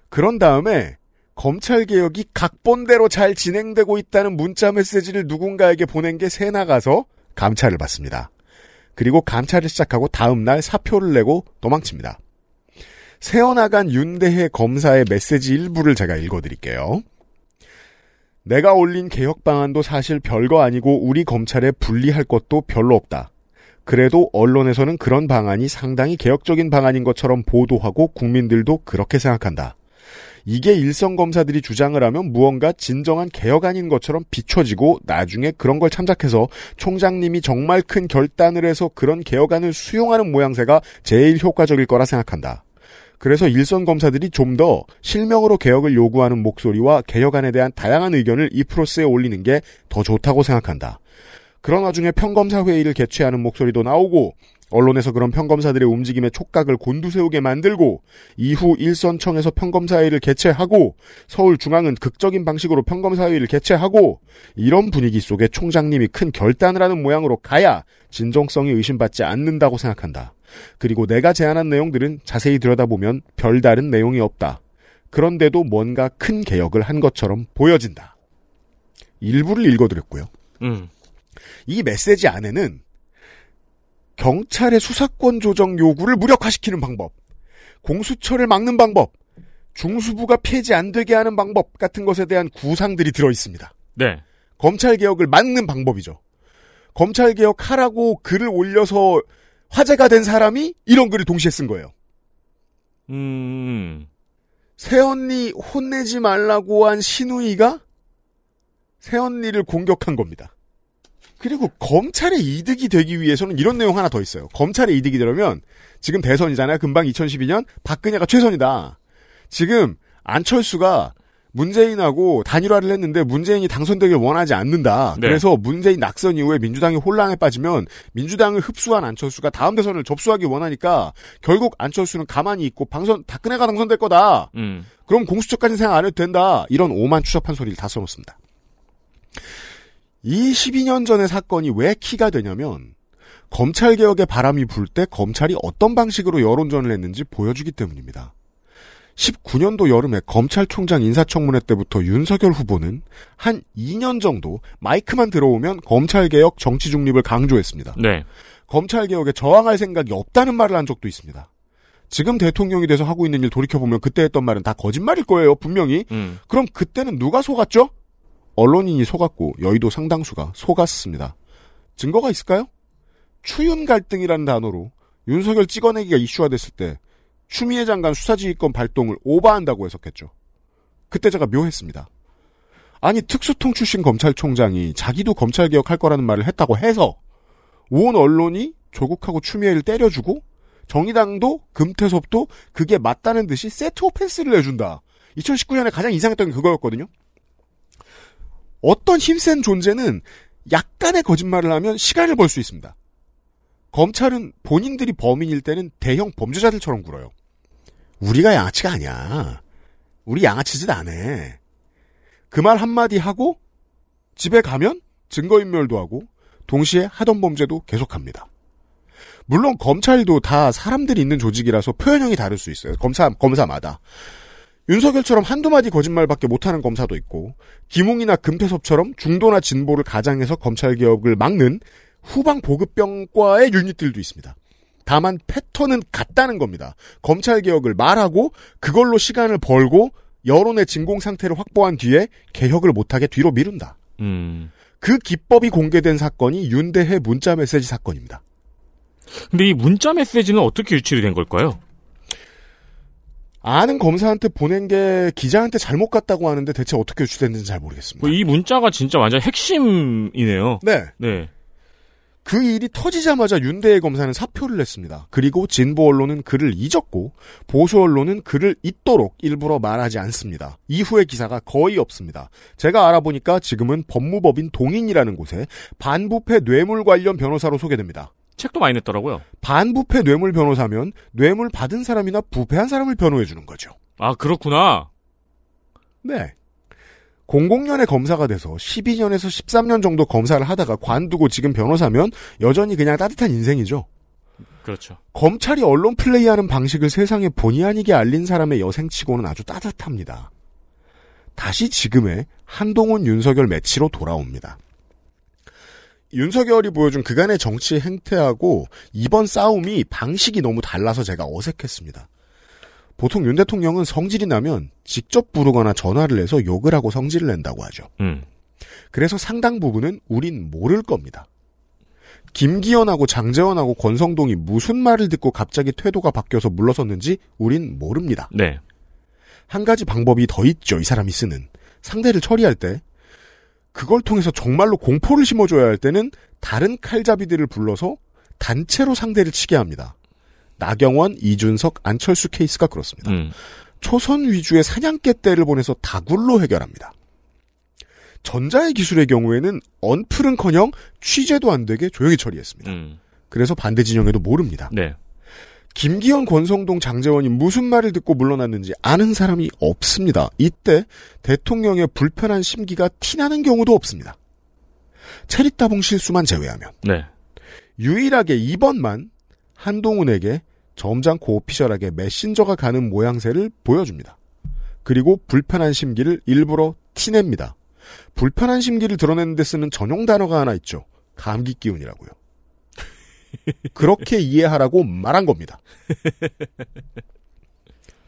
그런 다음에 검찰 개혁이 각본대로 잘 진행되고 있다는 문자 메시지를 누군가에게 보낸 게 새 나가서 감찰을 받습니다. 그리고 감찰을 시작하고 다음 날 사표를 내고 도망칩니다. 새어나간 윤대해 검사의 메시지 일부를 제가 읽어드릴게요. 내가 올린 개혁 방안도 사실 별거 아니고 우리 검찰에 분리할 것도 별로 없다. 그래도 언론에서는 그런 방안이 상당히 개혁적인 방안인 것처럼 보도하고 국민들도 그렇게 생각한다. 이게 일선 검사들이 주장을 하면 무언가 진정한 개혁안인 것처럼 비춰지고 나중에 그런 걸 참작해서 총장님이 정말 큰 결단을 해서 그런 개혁안을 수용하는 모양새가 제일 효과적일 거라 생각한다. 그래서 일선 검사들이 좀 더 실명으로 개혁을 요구하는 목소리와 개혁안에 대한 다양한 의견을 이 프로스에 올리는 게 더 좋다고 생각한다. 그런 와중에 평검사 회의를 개최하는 목소리도 나오고 언론에서 그런 평검사들의 움직임에 촉각을 곤두세우게 만들고 이후 일선청에서 평검사회의를 개최하고 서울중앙은 극적인 방식으로 평검사회의를 개최하고 이런 분위기 속에 총장님이 큰 결단을 하는 모양으로 가야 진정성이 의심받지 않는다고 생각한다. 그리고 내가 제안한 내용들은 자세히 들여다보면 별다른 내용이 없다. 그런데도 뭔가 큰 개혁을 한 것처럼 보여진다. 일부를 읽어드렸고요. 음. 이 메시지 안에는 경찰의 수사권 조정 요구를 무력화시키는 방법, 공수처를 막는 방법, 중수부가 폐지 안 되게 하는 방법 같은 것에 대한 구상들이 들어 있습니다. 네. 검찰 개혁을 막는 방법이죠. 검찰 개혁하라고 글을 올려서 화제가 된 사람이 이런 글을 동시에 쓴 거예요. 음. 새언니 혼내지 말라고 한 신우이가 새언니를 공격한 겁니다. 그리고 검찰의 이득이 되기 위해서는 이런 내용 하나 더 있어요. 검찰의 이득이 되려면 지금 대선이잖아요. 금방 2012년 박근혜가 최선이다. 지금 안철수가 문재인하고 단일화를 했는데 문재인이 당선되길 원하지 않는다. 네. 그래서 문재인 낙선 이후에 민주당이 혼란에 빠지면 민주당을 흡수한 안철수가 다음 대선을 접수하기 원하니까 결국 안철수는 가만히 있고 방선 박근혜가 당선될 거다. 음. 그럼 공수처까지 생각 안 해도 된다. 이런 오만 추접한 소리를 다 써놓습니다. 이 12년 전의 사건이 왜 키가 되냐면 검찰 개혁의 바람이 불 때 검찰이 어떤 방식으로 여론전을 했는지 보여주기 때문입니다. 19년도 여름에 검찰총장 인사청문회 때부터 윤석열 후보는 한 2년 정도 마이크만 들어오면 검찰개혁 정치 중립을 강조했습니다. 네. 검찰개혁에 저항할 생각이 없다는 말을 한 적도 있습니다. 지금 대통령이 돼서 하고 있는 일 돌이켜보면 그때 했던 말은 다 거짓말일 거예요, 분명히. 음. 그럼 그때는 누가 속았죠? 언론인이 속았고 여의도 상당수가 속았습니다. 증거가 있을까요? 추윤 갈등이라는 단어로 윤석열 찍어내기가 이슈화 됐을 때 추미애 장관 수사지휘권 발동을 오버한다고 해석했죠. 그때 제가 묘했습니다. 아니 특수통 출신 검찰총장이 자기도 검찰개혁할 거라는 말을 했다고 해서 온 언론이 조국하고 추미애를 때려주고 정의당도 금태섭도 그게 맞다는 듯이 세트 오펜스를 내준다. 2019년에 가장 이상했던 게 그거였거든요. 어떤 힘센 존재는 약간의 거짓말을 하면 시간을 벌 수 있습니다. 검찰은 본인들이 범인일 때는 대형 범죄자들처럼 굴어요. 우리가 양아치가 아니야. 우리 양아치짓 안 해. 그 말 한마디 하고 집에 가면 증거인멸도 하고 동시에 하던 범죄도 계속합니다. 물론 검찰도 다 사람들이 있는 조직이라서 표현형이 다를 수 있어요. 검사 검사마다. 윤석열처럼 한두 마디 거짓말밖에 못하는 검사도 있고 김웅이나 금태섭처럼 중도나 진보를 가장해서 검찰 개혁을 막는 후방 보급병과의 유닛들도 있습니다. 다만 패턴은 같다는 겁니다. 검찰 개혁을 말하고 그걸로 시간을 벌고 여론의 진공 상태를 확보한 뒤에 개혁을 못하게 뒤로 미룬다. 음. 그 기법이 공개된 사건이 윤대해 문자 메시지 사건입니다. 근데 이 문자 메시지는 어떻게 유출이 된 걸까요? 아는 검사한테 보낸 게 기자한테 잘못 갔다고 하는데 대체 어떻게 유출됐는지 잘 모르겠습니다. 이 문자가 진짜 완전 핵심이네요. 네. 네. 그 일이 터지자마자 윤대의 검사는 사표를 냈습니다. 그리고 진보 언론은 그를 잊었고 보수 언론은 그를 잊도록 일부러 말하지 않습니다. 이후의 기사가 거의 없습니다. 제가 알아보니까 지금은 법무법인 동인이라는 곳에 반부패 뇌물 관련 변호사로 소개됩니다. 책도 많이 냈더라고요. 반부패 뇌물 변호사면 뇌물 받은 사람이나 부패한 사람을 변호해 주는 거죠. 아, 그렇구나. 네. 00년에 검사가 돼서 12년에서 13년 정도 검사를 하다가 관두고 지금 변호사면 여전히 그냥 따뜻한 인생이죠. 그렇죠. 검찰이 언론 플레이하는 방식을 세상에 본의 아니게 알린 사람의 여생치고는 아주 따뜻합니다. 다시 지금의 한동훈 윤석열 매치로 돌아옵니다. 윤석열이 보여준 그간의 정치 행태하고 이번 싸움이 방식이 너무 달라서 제가 어색했습니다. 보통 윤 대통령은 성질이 나면 직접 부르거나 전화를 해서 욕을 하고 성질을 낸다고 하죠. 음. 그래서 상당 부분은 우린 모를 겁니다. 김기현하고 장재원하고 권성동이 무슨 말을 듣고 갑자기 태도가 바뀌어서 물러섰는지 우린 모릅니다. 네. 한 가지 방법이 더 있죠. 이 사람이 쓰는. 상대를 처리할 때 그걸 통해서 정말로 공포를 심어줘야 할 때는 다른 칼잡이들을 불러서 단체로 상대를 치게 합니다. 나경원, 이준석, 안철수 케이스가 그렇습니다. 음. 초선 위주의 사냥개 떼를 보내서 다굴로 해결합니다. 전자의 기술의 경우에는 언플은커녕 취재도 안 되게 조용히 처리했습니다. 음. 그래서 반대 진영에도 모릅니다. 네. 김기현, 권성동, 장재원이 무슨 말을 듣고 물러났는지 아는 사람이 없습니다. 이때 대통령의 불편한 심기가 티나는 경우도 없습니다. 체리따봉 실수만 제외하면 네. 유일하게 이번만 한동훈에게 점잖고 오피셜하게 메신저가 가는 모양새를 보여줍니다. 그리고 불편한 심기를 일부러 티냅니다. 불편한 심기를 드러내는 데 쓰는 전용 단어가 하나 있죠. 감기 기운이라고요. 그렇게 이해하라고 말한 겁니다.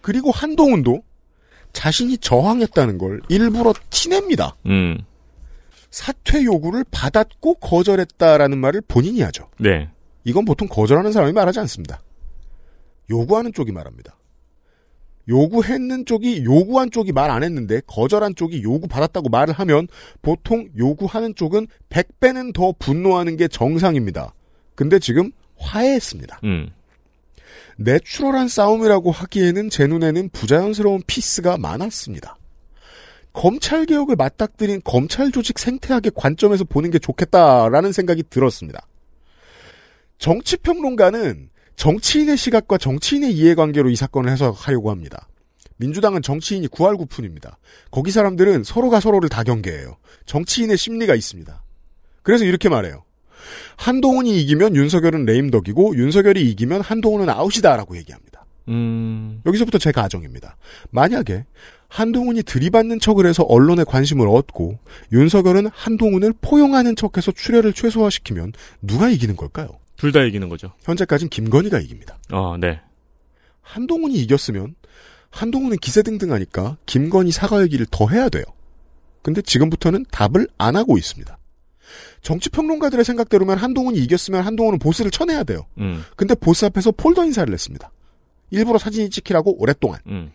그리고 한동훈도 자신이 저항했다는 걸 일부러 티냅니다. 음. 사퇴 요구를 받았고 거절했다라는 말을 본인이 하죠. 네. 이건 보통 거절하는 사람이 말하지 않습니다. 요구하는 쪽이 말합니다. 요구했는 쪽이 요구한 쪽이 말 안 했는데 거절한 쪽이 요구받았다고 말을 하면 보통 요구하는 쪽은 100배는 더 분노하는 게 정상입니다. 근데 지금 화해했습니다. 음. 내추럴한 싸움이라고 하기에는 제 눈에는 부자연스러운 피스가 많았습니다. 검찰 개혁을 맞닥뜨린 검찰 조직 생태학의 관점에서 보는 게 좋겠다라는 생각이 들었습니다. 정치 평론가는 정치인의 시각과 정치인의 이해관계로 이 사건을 해석하려고 합니다. 민주당은 정치인이 구할구푼입니다. 거기 사람들은 서로가 서로를 다 경계해요. 정치인의 심리가 있습니다. 그래서 이렇게 말해요. 한동훈이 이기면 윤석열은 레임덕이고 윤석열이 이기면 한동훈은 아웃이다라고 얘기합니다. 음. 여기서부터 제 가정입니다. 만약에 한동훈이 들이받는 척을 해서 언론의 관심을 얻고 윤석열은 한동훈을 포용하는 척해서 출혈을 최소화시키면 누가 이기는 걸까요? 둘 다 이기는 거죠. 현재까지는 김건희가 이깁니다. 어, 네. 한동훈이 이겼으면 한동훈은 기세등등하니까 김건희 사과 얘기를 더 해야 돼요. 근데 지금부터는 답을 안 하고 있습니다. 정치평론가들의 생각대로면 한동훈이 이겼으면 한동훈은 보스를 쳐내야 돼요. 음. 근데 보스 앞에서 폴더 인사를 했습니다. 일부러 사진이 찍히라고 오랫동안. 음.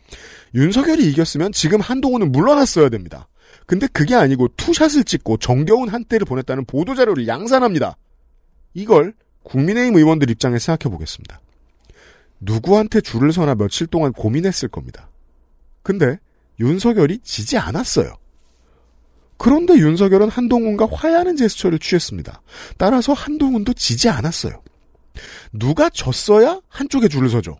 윤석열이 이겼으면 지금 한동훈은 물러났어야 됩니다. 근데 그게 아니고 투샷을 찍고 정겨운 한때를 보냈다는 보도자료를 양산합니다. 이걸 국민의힘 의원들 입장에 생각해 보겠습니다. 누구한테 줄을 서나 며칠 동안 고민했을 겁니다. 근데 윤석열이 지지 않았어요. 그런데 윤석열은 한동훈과 화해하는 제스처를 취했습니다. 따라서 한동훈도 지지 않았어요. 누가 졌어야 한쪽에 줄을 서죠.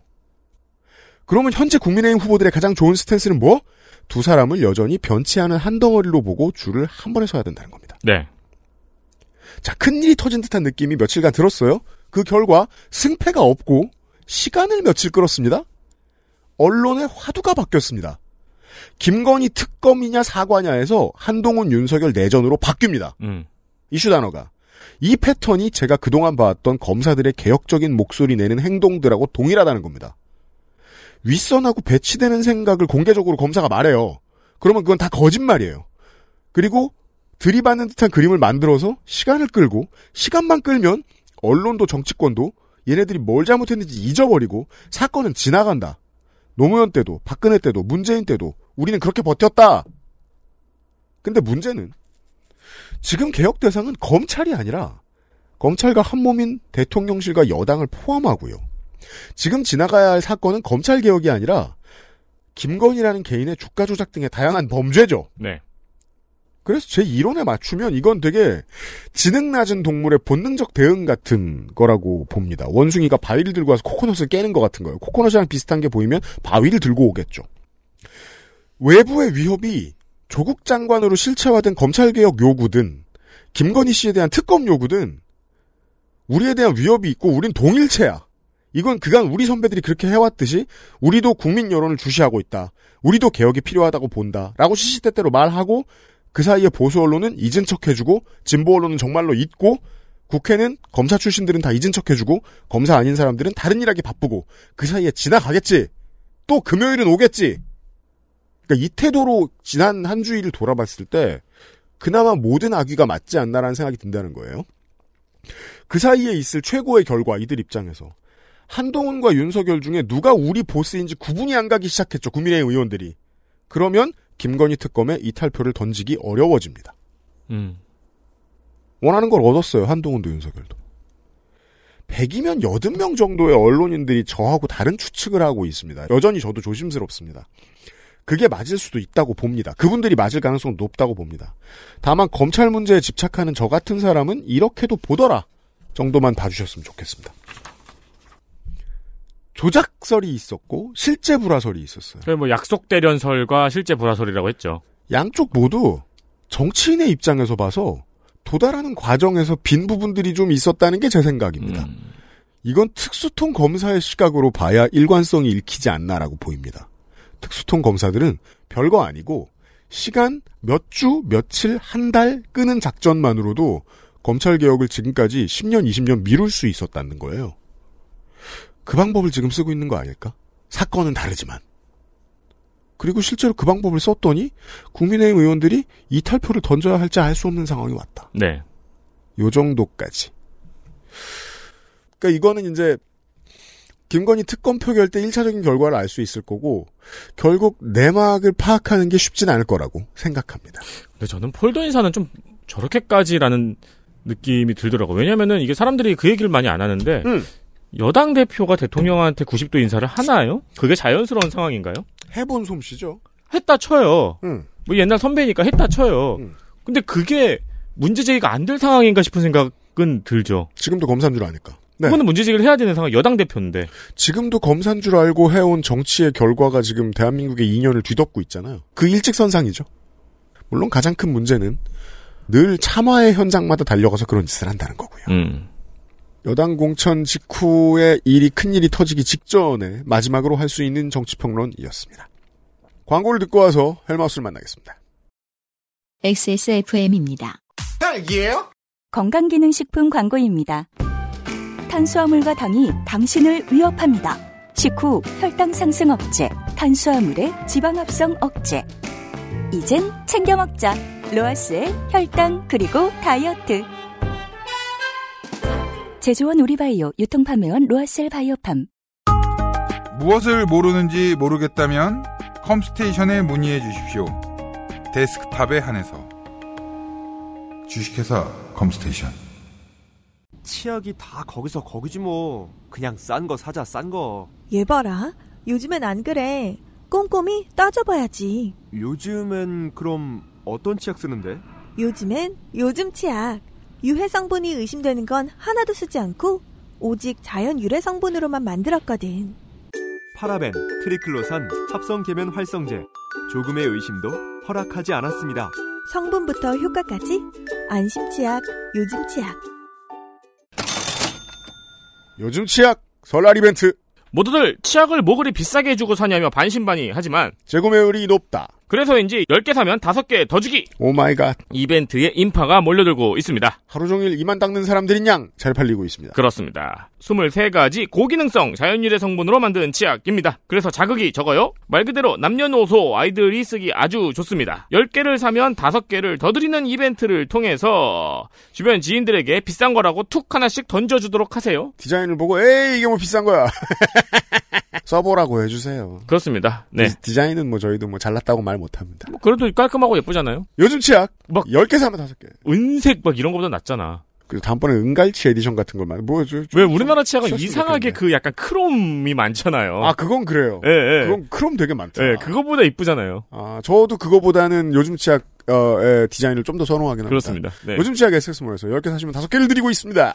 그러면 현재 국민의힘 후보들의 가장 좋은 스탠스는 뭐? 두 사람을 여전히 변치 않은 한 덩어리로 보고 줄을 한 번에 서야 된다는 겁니다. 네. 자, 큰일이 터진 듯한 느낌이 며칠간 들었어요. 그 결과 승패가 없고 시간을 며칠 끌었습니다. 언론의 화두가 바뀌었습니다. 김건희 특검이냐 사과냐에서 한동훈 윤석열 내전으로 바뀝니다. 음. 이슈 단어가. 이 패턴이 제가 그동안 봐왔던 검사들의 개혁적인 목소리 내는 행동들하고 동일하다는 겁니다. 윗선하고 배치되는 생각을 공개적으로 검사가 말해요. 그러면 그건 다 거짓말이에요. 그리고 들이받는 듯한 그림을 만들어서 시간을 끌고 시간만 끌면 언론도 정치권도 얘네들이 뭘 잘못했는지 잊어버리고 사건은 지나간다. 노무현 때도 박근혜 때도 문재인 때도 우리는 그렇게 버텼다. 근데 문제는 지금 개혁 대상은 검찰이 아니라 검찰과 한몸인 대통령실과 여당을 포함하고요. 지금 지나가야 할 사건은 검찰 개혁이 아니라 김건희라는 개인의 주가 조작 등의 다양한 범죄죠. 네. 그래서 제 이론에 맞추면 이건 되게 지능 낮은 동물의 본능적 대응 같은 거라고 봅니다. 원숭이가 바위를 들고 와서 코코넛을 깨는 것 같은 거예요. 코코넛이랑 비슷한 게 보이면 바위를 들고 오겠죠. 외부의 위협이 조국 장관으로 실체화된 검찰개혁 요구든 김건희 씨에 대한 특검 요구든 우리에 대한 위협이 있고 우린 동일체야. 이건 그간 우리 선배들이 그렇게 해왔듯이 우리도 국민 여론을 주시하고 있다. 우리도 개혁이 필요하다고 본다. 라고 시시때때로 말하고 그 사이에 보수 언론은 잊은 척 해주고 진보 언론은 정말로 잊고 국회는 검사 출신들은 다 잊은 척 해주고 검사 아닌 사람들은 다른 일 하기 바쁘고 그 사이에 지나가겠지. 또 금요일은 오겠지. 그러니까 이 태도로 지난 한 주일을 돌아봤을 때 그나마 모든 악귀가 맞지 않나라는 생각이 든다는 거예요. 그 사이에 있을 최고의 결과 이들 입장에서 한동훈과 윤석열 중에 누가 우리 보스인지 구분이 안 가기 시작했죠. 국민의힘 의원들이. 그러면 김건희 특검에 이탈표를 던지기 어려워집니다. 음. 원하는 걸 얻었어요. 한동훈도 윤석열도. 100이면 80명 정도의 언론인들이 저하고 다른 추측을 하고 있습니다. 여전히 저도 조심스럽습니다. 그게 맞을 수도 있다고 봅니다. 그분들이 맞을 가능성은 높다고 봅니다. 다만 검찰 문제에 집착하는 저 같은 사람은 이렇게도 보더라 정도만 봐주셨으면 좋겠습니다. 조작설이 있었고 실제 불화설이 있었어요. 그뭐 약속 대련설과 실제 불화설이라고 했죠. 양쪽 모두 정치인의 입장에서 봐서 도달하는 과정에서 빈 부분들이 좀 있었다는 게 제 생각입니다. 음. 이건 특수통 검사의 시각으로 봐야 일관성이 읽히지 않나라고 보입니다. 특수통 검사들은 별거 아니고 시간 몇 주, 며칠, 한 달 끄는 작전만으로도 검찰 개혁을 지금까지 10년, 20년 미룰 수 있었다는 거예요. 그 방법을 지금 쓰고 있는 거 아닐까? 사건은 다르지만. 그리고 실제로 그 방법을 썼더니 국민의힘 의원들이 이탈표를 던져야 할지 알 수 없는 상황이 왔다. 네. 요 정도까지. 그러니까 이거는 이제 김건희 특검 표결 때 1차적인 결과를 알 수 있을 거고 결국 내막을 파악하는 게 쉽진 않을 거라고 생각합니다. 근데 저는 폴더 인사는 좀 저렇게까지라는 느낌이 들더라고요. 왜냐면은 이게 사람들이 그 얘기를 많이 안 하는데 음. 여당 대표가 대통령한테 90도 인사를 하나요? 그게 자연스러운 상황인가요? 해본 솜씨죠. 했다 쳐요. 음. 뭐 옛날 선배니까 했다 쳐요. 음. 근데 그게 문제 제기가 안 될 상황인가 싶은 생각은 들죠. 지금도 검사인 줄 아니까. 네. 그거는 문제 제기를 해야 되는 상황 여당 대표인데. 지금도 검사인 줄 알고 해온 정치의 결과가 지금 대한민국의 2년을 뒤덮고 있잖아요. 그 일직선상이죠. 물론 가장 큰 문제는 늘 참화의 현장마다 달려가서 그런 짓을 한다는 거고요. 음. 여당 공천 직후에 일이 큰 일이 터지기 직전에 마지막으로 할 수 있는 정치평론이었습니다. 광고를 듣고 와서 헬마우스를 만나겠습니다. XSFM입니다. 딸기예요? 건강기능식품 광고입니다. 탄수화물과 당이 당신을 위협합니다. 식후 혈당 상승 억제, 탄수화물의 지방 합성 억제. 이젠 챙겨 먹자. 로아스의 혈당 그리고 다이어트. 제조원 우리바이오 유통판매원 로아셀 바이오팜. 무엇을 모르는지 모르겠다면 컴스테이션에 문의해 주십시오. 데스크탑에 한해서 주식회사 컴스테이션 치약이 다 거기서 거기지 뭐. 그냥 싼 거 사자 싼 거. 얘 봐라. 요즘엔 안 그래. 꼼꼼히 따져봐야지. 요즘엔 그럼 어떤 치약 쓰는데? 요즘엔 요즘 치약. 유해 성분이 의심되는 건 하나도 쓰지 않고 오직 자연 유래 성분으로만 만들었거든. 파라벤, 트리클로산, 합성 계면 활성제. 조금의 의심도 허락하지 않았습니다. 성분부터 효과까지 안심 치약, 요즘 치약. 요즘 치약 설날 이벤트 모두들 치약을 뭐 그리 비싸게 주고 사냐며 반신반의 하지만 재구매율이 높다. 그래서인지 10개 사면 5개 더 주기 oh my god. 이벤트에 인파가 몰려들고 있습니다. 하루 종일 이만 닦는 사람들인 양 잘 팔리고 있습니다. 그렇습니다. 23가지 고기능성 자연유래 성분으로 만든 치약입니다. 그래서 자극이 적어요. 말 그대로 남녀노소 아이들이 쓰기 아주 좋습니다. 10개를 사면 5개를 더 드리는 이벤트를 통해서 주변 지인들에게 비싼 거라고 툭 하나씩 던져주도록 하세요. 디자인을 보고 에이 이게 뭐 비싼 거야. 써보라고 해주세요. 그렇습니다. 네. 디, 자인은 뭐 저희도 뭐 잘났다고 말 못합니다. 뭐 그래도 깔끔하고 예쁘잖아요. 요즘 치약 막 10개 사면 5개. 은색 막 이런 거보다 낫잖아. 그리고 다음번에 은갈치 에디션 같은 걸만 뭐 저, 왜 우리나라 치아가 쉬었으면 이상하게 그 약간 크롬이 많잖아요. 아 그건 그래요. 예, 예. 그럼 크롬 되게 많다. 예, 그거보다 이쁘잖아요. 아 저도 그거보다는 요즘 치약 어, 의 디자인을 좀 더 선호하긴 합니다. 그렇습니다. 네. 요즘 치약 에세스몰에서 10개 사시면 5개를 드리고 있습니다.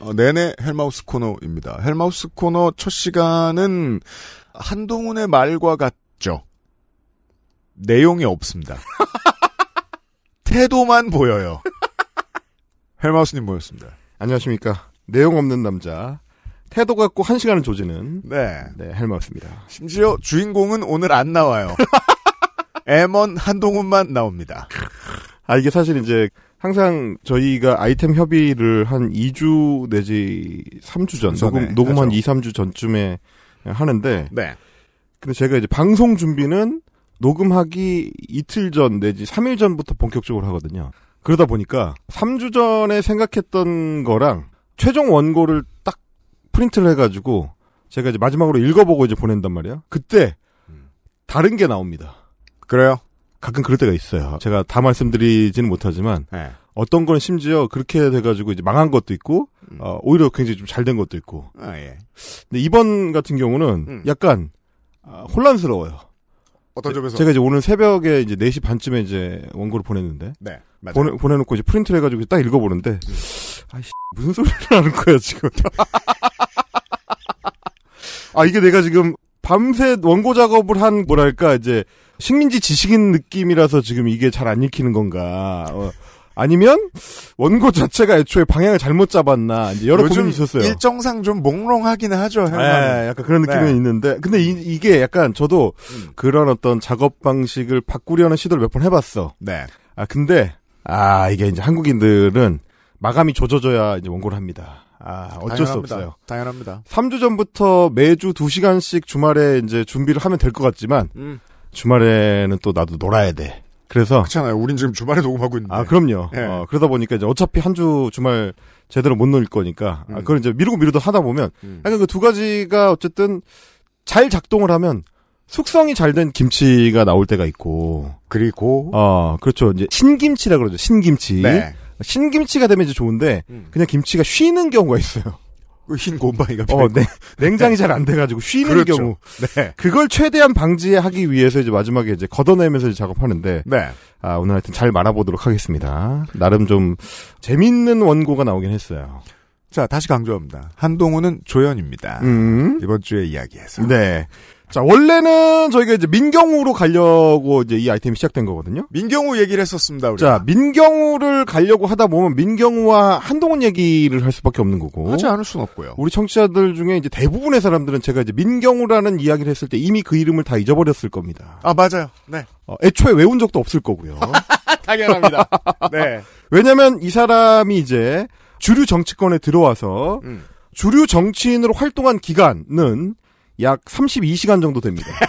어, 내내 헬마우스 코너입니다. 헬마우스 코너 첫 시간은 한동훈의 말과 같죠. 내용이 없습니다. 태도만 보여요. 헬마우스님 모였습니다. 안녕하십니까 내용 없는 남자 태도 갖고 한 시간을 조지는 네. 네 헬마우스입니다 심지어 주인공은 오늘 안 나와요. M1 한동훈만 나옵니다. 아, 이게 사실 이제 항상 저희가 아이템 협의를 한 2주 내지 3주 전, 전에 녹음, 녹음 한 하죠. 2, 3주 전쯤에 하는데, 네. 근데 제가 이제 방송 준비는 녹음하기 이틀 전 내지 3일 전부터 본격적으로 하거든요. 그러다 보니까 3주 전에 생각했던 거랑 최종 원고를 딱 프린트를 해 가지고 제가 이제 마지막으로 읽어보고 이제 보낸단 말이야. 그때 다른 게 나옵니다. 그래요? 가끔 그럴 때가 있어요. 제가 다 말씀드리지는 못하지만 네. 어떤 거는 심지어 그렇게 돼가지고 이제 망한 것도 있고 어, 오히려 굉장히 좀 잘 된 것도 있고. 아, 예. 근데 이번 같은 경우는 음. 약간 아, 혼란스러워요. 어떤 점에서? 제가 이제 오늘 새벽에 이제 4시 반쯤에 이제 원고를 보냈는데 네. 보내, 보내놓고 이제 프린트를 해가지고 딱 읽어보는데 아이씨 무슨 소리를 하는 거야 지금 아 이게 내가 지금 밤새 원고 작업을 한 뭐랄까 이제 식민지 지식인 느낌이라서 지금 이게 잘 안 읽히는 건가 어, 아니면 원고 자체가 애초에 방향을 잘못 잡았나 이제 여러 고민이 있었어요 일정상 좀 몽롱하긴 하죠. 예, 헬마는. 약간 그런 느낌은 네. 있는데 근데 이, 게 약간 저도 그런 어떤 작업 방식을 바꾸려는 시도를 몇 번 해봤어 네. 아 근데 아 이게 이제 한국인들은 마감이 조져져야 이제 원고를 합니다. 아 어쩔 수 당연합니다. 없어요. 당연합니다. 3주 전부터 매주 2시간씩 주말에 이제 준비를 하면 될 것 같지만 음. 주말에는 또 나도 놀아야 돼. 그래서 그렇잖아요. 우린 지금 주말에 녹음하고 있는데. 아 그럼요. 예. 어, 그러다 보니까 이제 어차피 한 주 주말 제대로 못 놀 거니까 아, 음. 그걸 이제 미루고 미루다 하다 보면 음. 약간 그 두 가지가 어쨌든 잘 작동을 하면 숙성이 잘 된 김치가 나올 때가 있고 그리고 어 그렇죠 이제 신김치라 그러죠 신김치 네. 신김치가 되면 이제 좋은데 음. 그냥 김치가 쉬는 경우가 있어요. 그흰 곰팡이가 어, 네. 냉장이 잘 안 돼가지고 쉬는 그렇죠. 경우. 네. 그걸 최대한 방지하기 위해서 이제 마지막에 이제 걷어내면서 이제 작업하는데. 네. 아, 오늘 하여튼 잘 말아보도록 하겠습니다. 나름 좀 재밌는 원고가 나오긴 했어요. 자, 다시 강조합니다. 한동훈은 조연입니다. 음. 이번 주에 이야기에서. 네. 자, 원래는 저희가 이제 민경우로 가려고 이제 이 아이템이 시작된 거거든요. 민경우 얘기를 했었습니다. 우리가. 자, 민경우를 가려고 하다 보면 민경우와 한동훈 얘기를 할 수밖에 없는 거고. 하지 않을 수는 없고요. 우리 청취자들 중에 이제 대부분의 사람들은 제가 이제 민경우라는 이야기를 했을 때 이미 그 이름을 다 잊어버렸을 겁니다. 아, 맞아요. 네. 어, 애초에 외운 적도 없을 거고요. 당연합니다. 네. 왜냐면 이 사람이 이제 주류 정치권에 들어와서 음. 주류 정치인으로 활동한 기간은 약 32시간 정도 됩니다.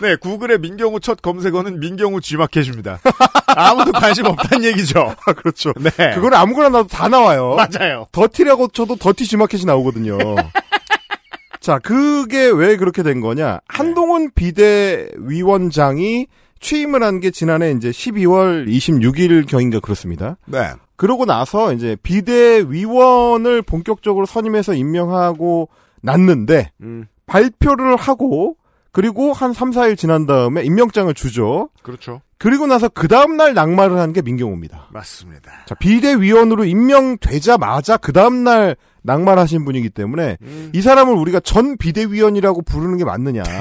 네, 구글의 민경우 첫 검색어는 민경우 G마켓입니다. 아무도 관심 없다는 얘기죠. 그렇죠. 네. 그걸 아무거나 나도 다 나와요. 맞아요. 더티라고 쳐도 더티 G마켓이 나오거든요. 자, 그게 왜 그렇게 된 거냐? 한동훈 비대위원장이 취임을 한 게 지난해 이제 12월 26일 경인가 그렇습니다. 네. 그러고 나서 이제 비대위원을 본격적으로 선임해서 임명하고 났는데 음. 발표를 하고 그리고 한 3, 4일 지난 다음에 임명장을 주죠. 그렇죠. 그리고 나서 그 다음날 낙마를 한 게 민경호입니다. 맞습니다. 자, 비대위원으로 임명되자마자 그 다음날 낙마를 하신 분이기 때문에 음. 이 사람을 우리가 전 비대위원이라고 부르는 게 맞느냐.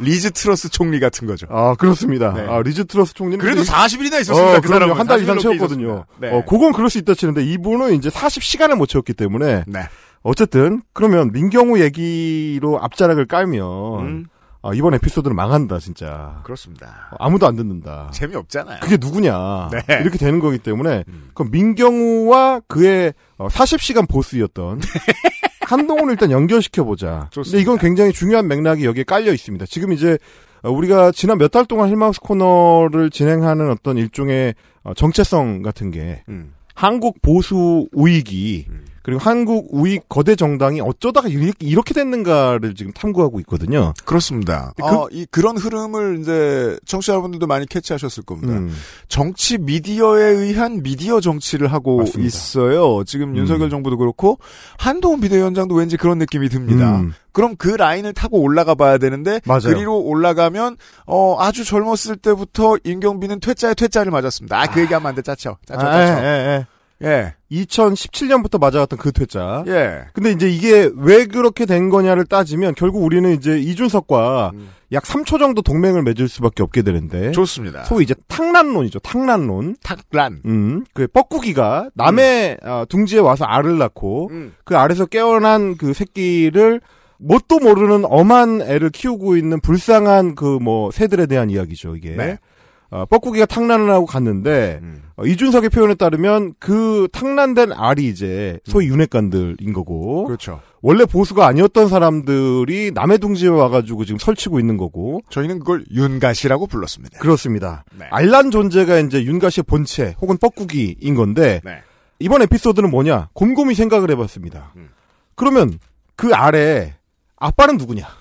리즈 트러스 총리 같은 거죠. 아, 그렇습니다. 네. 아, 리즈 트러스 총리는 그래도 그- 40일이나 있었습니다. 어, 그 그럼요. 사람은. 한달 이상 40일 넘게 채웠거든요. 네. 어, 그건 그럴 수 있다 치는데 이분은 이제 40시간을 못 채웠기 때문에 네. 어쨌든 그러면 민경우 얘기로 앞자락을 깔면 음. 아, 이번 에피소드는 망한다 진짜. 그렇습니다. 어, 아무도 안 듣는다. 재미없잖아요. 그게 누구냐. 네. 음. 이렇게 되는 거기 때문에 그럼 민경우와 그의 어, 40시간 보스였던 한동훈을 일단 연결시켜 보자. 근데 이건 굉장히 중요한 맥락이 여기에 깔려 있습니다. 지금 이제 어, 우리가 지난 몇 달 동안 헬마우스 코너를 진행하는 어떤 일종의 어, 정체성 같은 게 음. 한국 보수 우익이 그리고 한국 우익 거대 정당이 어쩌다가 이렇게, 이렇게 됐는가를 지금 탐구하고 있거든요. 그렇습니다. 그- 어, 이 그런 흐름을 이제 청취자 여러분들도 많이 캐치하셨을 겁니다. 음. 정치 미디어에 의한 미디어 정치를 하고 맞습니다. 있어요. 지금 음. 윤석열 정부도 그렇고 한동훈 비대위원장도 왠지 그런 느낌이 듭니다. 음. 그럼 그 라인을 타고 올라가 봐야 되는데 맞아요. 그리로 올라가면 어, 아주 젊었을 때부터 임경빈은 퇴짜에 퇴짜를 맞았습니다. 아, 그 얘기하면 안 돼. 짜쳐. 짜쳐. 아, 짜쳐. 예, 예, 예. 2017년부터 맞아갔던 그 퇴짜. 예. 근데 이제 이게 왜 그렇게 된 거냐를 따지면 결국 우리는 이제 이준석과 약 3초 정도 동맹을 맺을 수밖에 없게 되는데. 좋습니다. 소위 이제 탕란론이죠. 탕란론. 탁란. 음, 그 뻐꾸기가 남의 어, 둥지에 와서 알을 낳고 음. 그 알에서 깨어난 그 새끼를 뭣도 모르는 엄한 애를 키우고 있는 불쌍한 그 뭐 새들에 대한 이야기죠, 이게. 네. 어, 뻐꾸기가 탕란을 하고 갔는데 음. 어, 이준석의 표현에 따르면 그 탕란된 알이 이제 소위 윤핵관들인 거고 그렇죠. 원래 보수가 아니었던 사람들이 남의 둥지에 와가지고 지금 설치고 있는 거고 저희는 그걸 윤가시라고 불렀습니다. 그렇습니다. 네. 알란 존재가 이제 윤가시의 본체 혹은 뻐꾸기인 건데 네. 이번 에피소드는 뭐냐 곰곰이 생각을 해봤습니다. 음. 그러면 그 아래 아빠는 누구냐?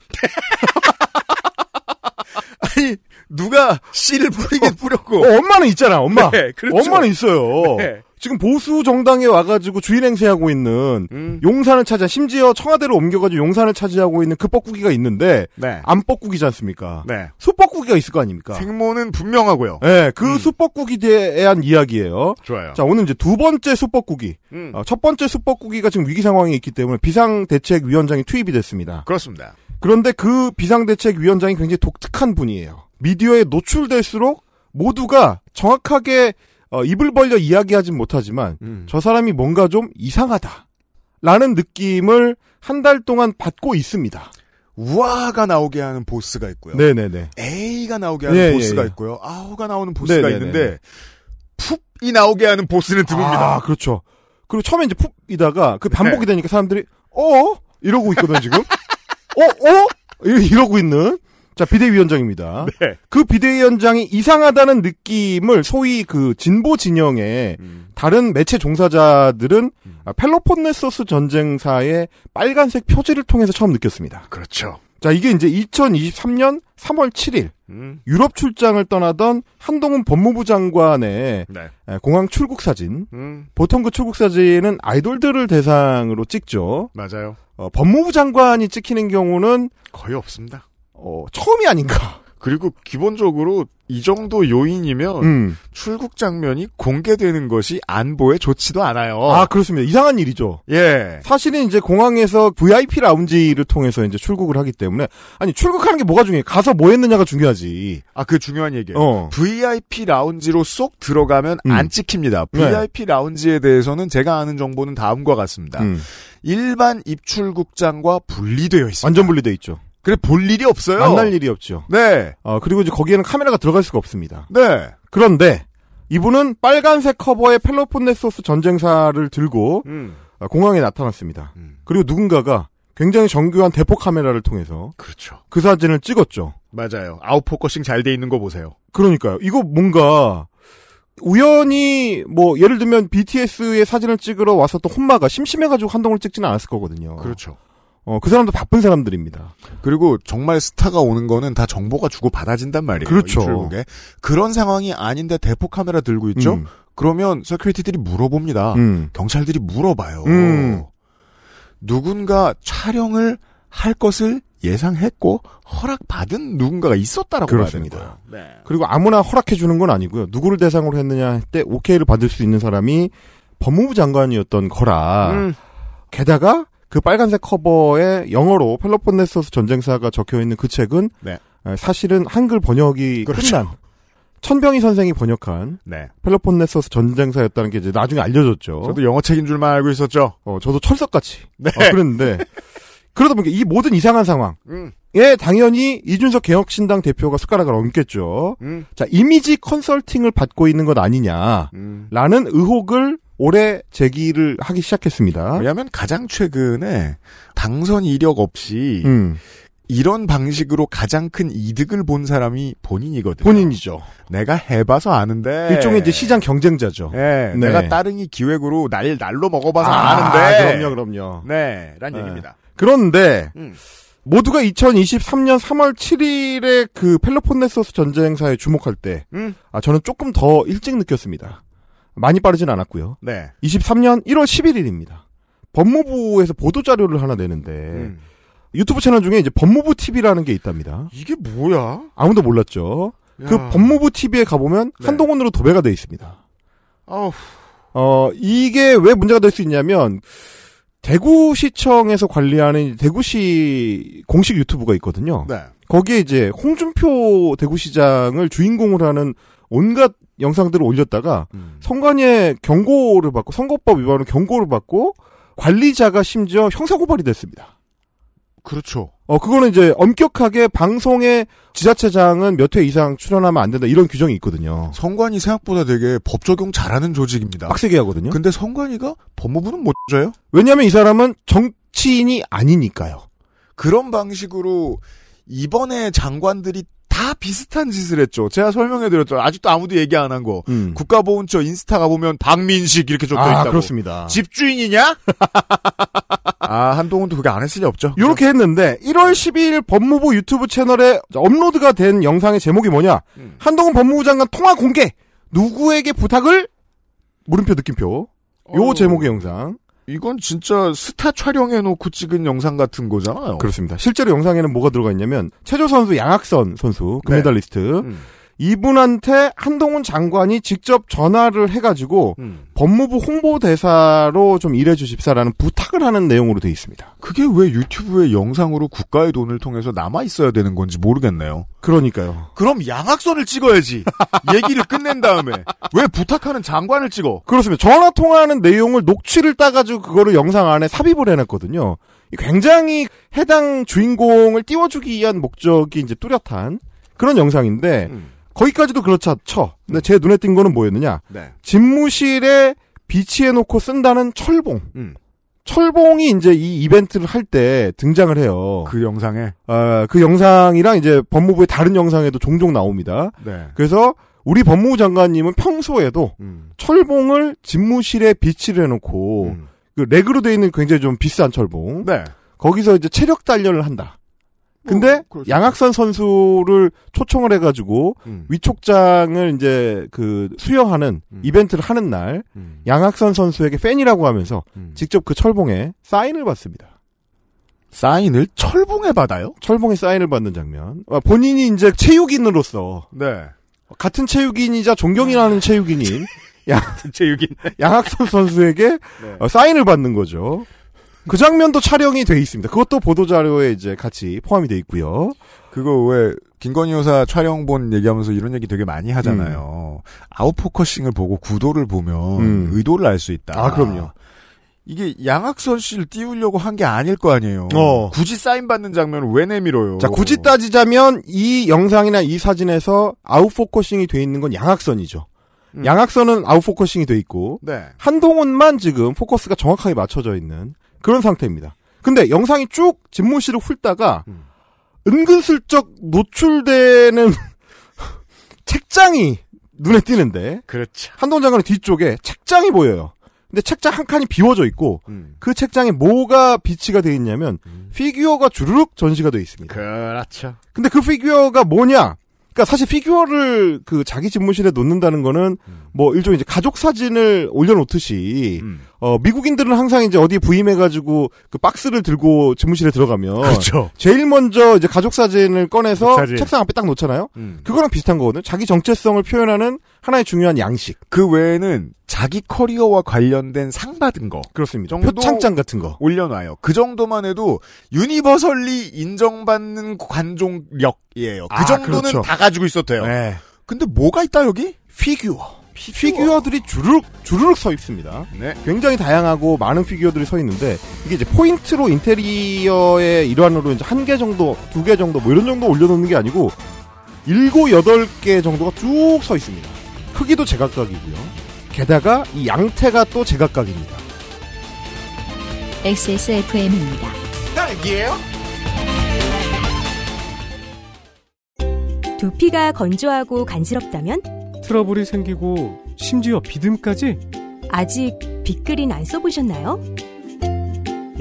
아니 누가 씨를 뿌리긴 뿌렸고 어, 엄마는 있잖아, 엄마. 네, 그렇죠. 엄마는 있어요. 네. 지금 보수 정당에 와가지고 주인 행세하고 있는 음. 용산을 차지, 심지어 청와대로 옮겨가지고 용산을 차지하고 있는 그 뻐꾸기가 있는데 네. 안 뻐꾸기지 않습니까? 네. 수뻐꾸기가 있을 거 아닙니까? 생모는 분명하고요. 네, 그 수뻐꾸기에 대한 이야기예요. 좋아요. 자, 오늘 이제 두 번째 수뻐꾸기. 음. 어, 첫 번째 수뻐꾸기가 지금 위기 상황에 있기 때문에 비상대책위원장이 투입이 됐습니다. 그렇습니다. 그런데 그 비상대책위원장이 굉장히 독특한 분이에요. 미디어에 노출될수록 모두가 정확하게 어, 입을 벌려 이야기하진 못하지만 음. 저 사람이 뭔가 좀 이상하다. 라는 느낌을 한 달 동안 받고 있습니다. 우아가 나오게 하는 보스가 있고요. 네네네. A가 나오게 하는 예, 보스가 예, 예. 있고요. 아우가 나오는 보스가 네네네. 있는데 푹이 나오게 하는 보스는 드뭅니다. 아, 그렇죠. 그리고 처음에 이제 푹이다가 그 반복이 네. 되니까 사람들이 어? 이러고 있거든 지금. 어? 어? 이러- 이러고 있는 자 비대위원장입니다. 네. 그 비대위원장이 이상하다는 느낌을 소위 그 진보 진영의 음. 다른 매체 종사자들은 아, 펠로폰네소스 전쟁사의 빨간색 표지를 통해서 처음 느꼈습니다. 그렇죠. 자 이게 이제 2023년 3월 7일 음. 유럽 출장을 떠나던 한동훈 법무부 장관의 네. 에, 공항 출국 사진. 음. 보통 그 출국 사진은 아이돌들을 대상으로 찍죠. 맞아요. 어, 법무부 장관이 찍히는 경우는 거의 없습니다. 어, 처음이 아닌가. 그리고 기본적으로 이 정도 요인이면 음. 출국 장면이 공개되는 것이 안보에 좋지도 않아요. 아 그렇습니다. 이상한 일이죠. 예. 사실은 이제 공항에서 VIP 라운지를 통해서 이제 출국을 하기 때문에 아니 출국하는 게 뭐가 중요해? 가서 뭐 했느냐가 중요하지. 아, 그 중요한 얘기예요. 어. VIP 라운지로 쏙 들어가면 음. 안 찍힙니다. 네. VIP 라운지에 대해서는 제가 아는 정보는 다음과 같습니다. 음. 일반 입출국장과 분리되어 있습니다. 완전 분리돼 있죠. 그래 볼 일이 없어요. 만날 일이 없죠. 네. 어, 그리고 이제 거기에는 카메라가 들어갈 수가 없습니다. 네. 그런데 이분은 빨간색 커버의 펠로폰네소스 전쟁사를 들고 음. 어, 공항에 나타났습니다. 음. 그리고 누군가가 굉장히 정교한 대포 카메라를 통해서 그렇죠. 그 사진을 찍었죠. 맞아요. out focusing 잘 돼 있는 거 보세요. 그러니까요. 이거 뭔가 우연히 뭐 예를 들면 BTS의 사진을 찍으러 왔었던 홈마가 심심해가지고 한동훈을 찍지는 않았을 거거든요. 그렇죠. 어, 그 사람도 바쁜 사람들입니다. 그리고 정말 스타가 오는 거는 다 정보가 주고 받아진단 말이에요. 그렇죠. 입출국에. 그런 상황이 아닌데 대포 카메라 들고 있죠. 음. 그러면 security들이 물어봅니다. 음. 경찰들이 물어봐요. 음. 누군가 촬영을 할 것을 예상했고 허락받은 누군가가 있었다라고 그렇습니다. 봐야 거예요. 네. 그리고 아무나 허락해 주는 건 아니고요. 누구를 대상으로 했느냐 할 때 오케이를 받을 수 있는 사람이 법무부 장관이었던 거라. 음. 게다가 그 빨간색 커버에 영어로 펠로폰네소스 전쟁사가 적혀 있는 그 책은 네. 에, 사실은 한글 번역이 그렇죠. 끝난 천병희 선생이 번역한 네. 펠로폰네소스 전쟁사였다는 게 이제 나중에 알려졌죠. 저도 영어 책인 줄만 알고 있었죠. 어, 저도 철석같이 네. 어, 그랬는데 그러다 보니까 이 모든 이상한 상황. 음. 예, 당연히 이준석 개혁신당 대표가 숟가락을 얹겠죠. 음. 자, 이미지 컨설팅을 받고 있는 것 아니냐. 음. 라는 의혹을 올해 제기를 하기 시작했습니다. 왜냐하면 가장 최근에 당선 이력 없이 음. 이런 방식으로 가장 큰 이득을 본 사람이 본인이거든요. 본인이죠. 내가 해봐서 아는데. 일종의 이제 시장 경쟁자죠. 예, 네. 내가 따릉이 기획으로 날 날로 먹어봐서 아, 아는데. 그럼요, 그럼요. 네, 란 네. 얘기입니다. 그런데 음. 모두가 2023년 3월 7일에 그 펠로폰네소스 전쟁 사에 주목할 때, 음. 아 저는 조금 더 일찍 느꼈습니다. 많이 빠르진 않았고요. 네. 23년 1월 11일입니다. 법무부에서 보도 자료를 하나 내는데 음. 유튜브 채널 중에 이제 법무부 TV라는 게 있답니다. 이게 뭐야? 아무도 몰랐죠. 그 야. 법무부 TV에 가보면 네. 한동훈으로 도배가 돼 있습니다. 아우. 어, 이게 왜 문제가 될 수 있냐면, 대구시청에서 관리하는 대구시 공식 유튜브가 있거든요. 네. 거기에 이제 홍준표 대구시장을 주인공으로 하는 온갖 영상들을 올렸다가 음. 선관위의 경고를 받고 선거법 위반으로 경고를 받고 관리자가 심지어 형사고발이 됐습니다. 그렇죠. 어, 그거는 이제 엄격하게 방송에 지자체장은 몇 회 이상 출연하면 안 된다 이런 규정이 있거든요. 성관이 생각보다 되게 법 적용 잘하는 조직입니다. 빡세게 하거든요. 근데 성관이가 법무부는 못 줘요? 왜냐하면 이 사람은 정치인이 아니니까요. 그런 방식으로 이번에 장관들이 다 비슷한 짓을 했죠. 제가 설명해드렸죠. 아직도 아무도 얘기 안 한 거. 음. 국가보훈처 인스타 가보면 박민식 이렇게 적혀 아, 있다고. 그렇습니다. 집주인이냐? 아 한동훈도 그게 안 했을 리 없죠. 이렇게 했는데 1월 12일 법무부 유튜브 채널에 업로드가 된 영상의 제목이 뭐냐? 음. 한동훈 법무부 장관 통화 공개. 누구에게 부탁을? 물음표 느낌표. 요 어우. 제목의 영상. 이건 진짜 스타 촬영해놓고 찍은 영상 같은 거잖아요. 그렇습니다. 실제로 영상에는 뭐가 들어가 있냐면 체조 선수 양학선 선수 금메달리스트 음. 이분한테 한동훈 장관이 직접 전화를 해가지고 음. 법무부 홍보대사로 좀 일해주십사라는 부탁을 하는 내용으로 돼 있습니다. 그게 왜 유튜브에 영상으로 국가의 돈을 통해서 남아 있어야 되는 건지 모르겠네요. 그러니까요. 그럼 양악선을 찍어야지. 얘기를 끝낸 다음에 왜 부탁하는 장관을 찍어? 그렇습니다. 전화 통화하는 내용을 녹취를 따가지고 그거를 영상 안에 삽입을 해놨거든요. 굉장히 해당 주인공을 띄워주기 위한 목적이 이제 뚜렷한 그런 영상인데 음. 거기까지도 그렇지 쳐. 근데 제 눈에 띈 거는 뭐였느냐? 네. 집무실에 비치해 놓고 쓴다는 철봉. 음. 철봉이 이제 이 이벤트를 할 때 등장을 해요. 그 영상에. 아, 그 영상이랑 이제 법무부의 다른 영상에도 종종 나옵니다. 네. 그래서 우리 법무부 장관님은 평소에도 음. 철봉을 집무실에 비치를 해놓고 음. 그 렉으로 돼 있는 굉장히 좀 비싼 철봉. 네. 거기서 이제 체력 단련을 한다. 근데 그렇죠. 양학선 선수를 초청을 해가지고 음. 위촉장을 이제 그 수여하는 음. 이벤트를 하는 날 음. 양학선 선수에게 팬이라고 하면서 음. 직접 그 철봉에 사인을 받습니다. 사인을 철봉에 받아요? 철봉에 사인을 받는 장면. 아, 본인이 이제 체육인으로서 네. 같은 체육인이자 존경이라는 체육인인 양, 체육인. 양학선 선수에게 네. 어, 사인을 받는 거죠. 그 장면도 촬영이 돼 있습니다. 그것도 보도자료에 이제 같이 포함이 돼 있고요. 그거 왜 김건희 여사 촬영본 얘기하면서 이런 얘기 되게 많이 하잖아요. out focusing을 보고 구도를 보면 음. 의도를 알 수 있다. 아, 그럼요. 이게 양학선 씨를 띄우려고 한 게 아닐 거 아니에요. 어. 굳이 사인 받는 장면을 왜 내밀어요? 자, 굳이 따지자면 이 영상이나 이 사진에서 아웃포커싱이 돼 있는 건 양학선이죠. 음. 양학선은 아웃포커싱이 돼 있고 네. 한동훈만 지금 포커스가 정확하게 맞춰져 있는 그런 상태입니다. 근데 영상이 쭉 집무실을 훑다가 음. 은근슬쩍 노출되는 책장이 눈에 띄는데 그렇죠. 한동훈 장관의 뒤쪽에 책장이 보여요. 근데 책장 한 칸이 비워져 있고 음. 그 책장에 뭐가 비치가 되어 있냐면 피규어가 주르륵 전시가 되어 있습니다. 그렇죠. 근데 그 피규어가 뭐냐? 그러니까 사실 피규어를 그 자기 집무실에 놓는다는 거는 뭐 일종의 이제 가족 사진을 올려놓듯이 음. 어 미국인들은 항상 이제 어디 부임해가지고 그 박스를 들고 집무실에 들어가면 그렇죠. 제일 먼저 이제 가족 사진을 꺼내서 사진. 책상 앞에 딱 놓잖아요. 음. 그거랑 비슷한 거거든요. 자기 정체성을 표현하는 하나의 중요한 양식. 그 외에는 자기 커리어와 관련된 상 받은 거 그렇습니다. 표창장 같은 거. 올려놔요. 그 정도만 해도 universally 인정받는 관종력이에요. 그 아, 정도는 그렇죠. 다 가지고 있었대요. 네. 근데 뭐가 있다 여기? 피규어. 피규어 들이 주르륵 주르륵 서 있습니다. 네. 굉장히 다양하고 많은 피규어들이 서 있는데 이게 이제 포인트로 인테리어의 일환으로 이제 한 개 정도, 두 개 정도 뭐 이런 정도 올려놓는 게 아니고 일곱 여덟 개 정도가 쭉 서 있습니다. 크기도 제각각이고요. 게다가 이 양태가 또 제각각입니다. XSFM입니다. 딸기예요? 두피가 건조하고 간지럽다면 트러블이 생기고 심지어 비듬까지 아직 빅그린 안 써보셨나요?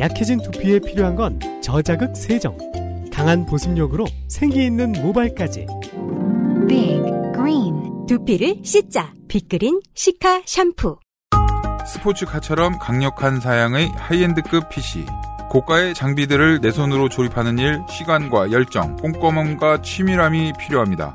약해진 두피에 필요한 건 저자극 세정, 강한 보습력으로 생기 있는 모발까지. Big Green 두피를 씻자 빅그린 시카 샴푸 스포츠카처럼 강력한 사양의 하이엔드급 PC. 고가의 장비들을 내 손으로 조립하는 일, 시간과 열정, 꼼꼼함과 치밀함이 필요합니다.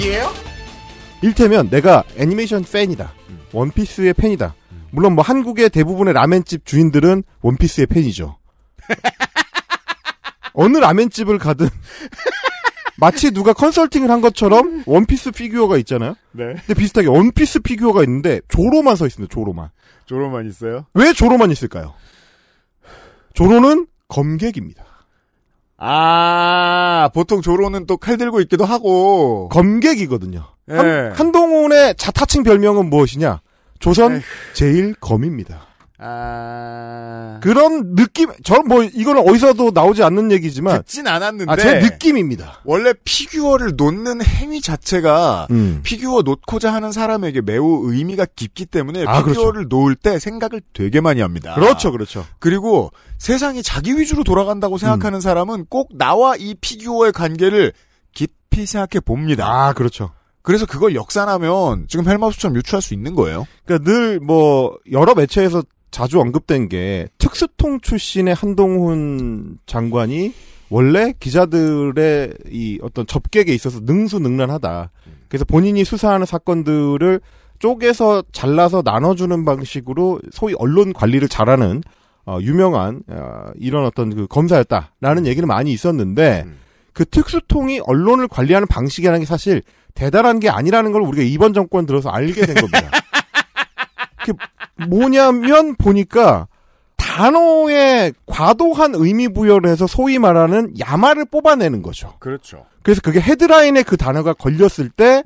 딸기예요? 일테면 내가 애니메이션 팬이다. 원피스의 팬이다. 물론 뭐 한국의 대부분의 라멘집 주인들은 원피스의 팬이죠. 어느 라멘집을 가든 마치 누가 컨설팅을 한 것처럼 원피스 피규어가 있잖아요. 네. 근데 비슷하게 원피스 피규어가 있는데 조로만 서 있습니다. 조로만. 조로만 있어요? 왜 조로만 있을까요? 조로는 검객입니다. 아, 보통 조로는 또 칼 들고 있기도 하고. 검객이거든요. 예. 한, 한동훈의 자타칭 별명은 무엇이냐? 조선 제일 검입니다. 아. 그런 느낌, 저뭐 이거는 어디서도 나오지 않는 얘기지만 듣진 않았는데. 아, 제 느낌입니다. 원래 피규어를 놓는 행위 자체가 음. 피규어 놓고자 하는 사람에게 매우 의미가 깊기 때문에 아, 피규어를 놓을 때 생각을 되게 많이 합니다. 그렇죠, 그렇죠. 그리고 세상이 자기 위주로 돌아간다고 생각하는 음. 사람은 꼭 나와 이 피규어의 관계를 깊이 생각해 봅니다. 아, 그렇죠. 그래서 그걸 역산하면 지금 헬마우스처럼 유추할 수 있는 거예요. 그러니까 늘 뭐 여러 매체에서 자주 언급된 게 특수통 출신의 한동훈 장관이 원래 기자들의 이 어떤 접객에 있어서 능수능란하다. 그래서 본인이 수사하는 사건들을 쪼개서 잘라서 나눠주는 방식으로 소위 언론 관리를 잘하는 어, 유명한 어, 이런 어떤 그 검사였다라는 얘기는 많이 있었는데 그 특수통이 언론을 관리하는 방식이라는 게 사실 대단한 게 아니라는 걸 우리가 이번 정권 들어서 알게 된 겁니다. 그 뭐냐면 보니까 단어에 과도한 의미 부여를 해서 소위 말하는 야마를 뽑아내는 거죠. 그렇죠. 그래서 그게 헤드라인에 그 단어가 걸렸을 때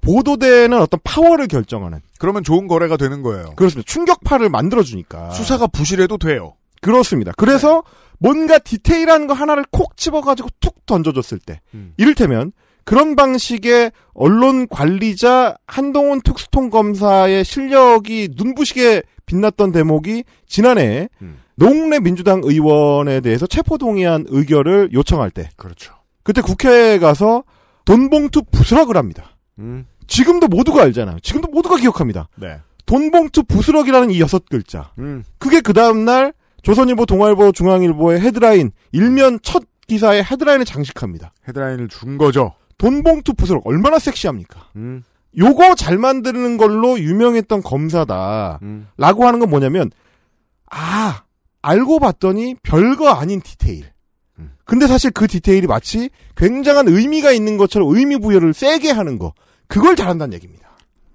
보도되는 어떤 파워를 결정하는 그러면 좋은 거래가 되는 거예요. 그렇습니다. 충격파를 만들어주니까 수사가 부실해도 돼요. 그렇습니다. 그래서 뭔가 디테일한 거 하나를 콕 집어가지고 툭 던져줬을 때 이를테면 그런 방식의 언론 관리자 한동훈 특수통 검사의 실력이 눈부시게 빛났던 대목이 지난해 농내 민주당 의원에 대해서 체포동의안 의결을 요청할 때 그렇죠. 그때 국회에 가서 돈봉투 부스럭을 합니다. 음. 지금도 모두가 알잖아요. 지금도 모두가 기억합니다. 네. 돈봉투 부스럭이라는 이 여섯 글자. 음. 그게 그 다음날 조선일보, 동아일보, 중앙일보의 헤드라인 일면 첫 기사의 헤드라인을 장식합니다. 헤드라인을 준 거죠. 돈봉투 부스럭 얼마나 섹시합니까? 음. 요거 잘 만드는 걸로 유명했던 검사다. 음. 라고 하는 건 뭐냐면, 아, 알고 봤더니 별거 아닌 디테일. 음. 근데 사실 그 디테일이 마치 굉장한 의미가 있는 것처럼 의미 부여를 세게 하는 거. 그걸 잘한다는 얘기입니다.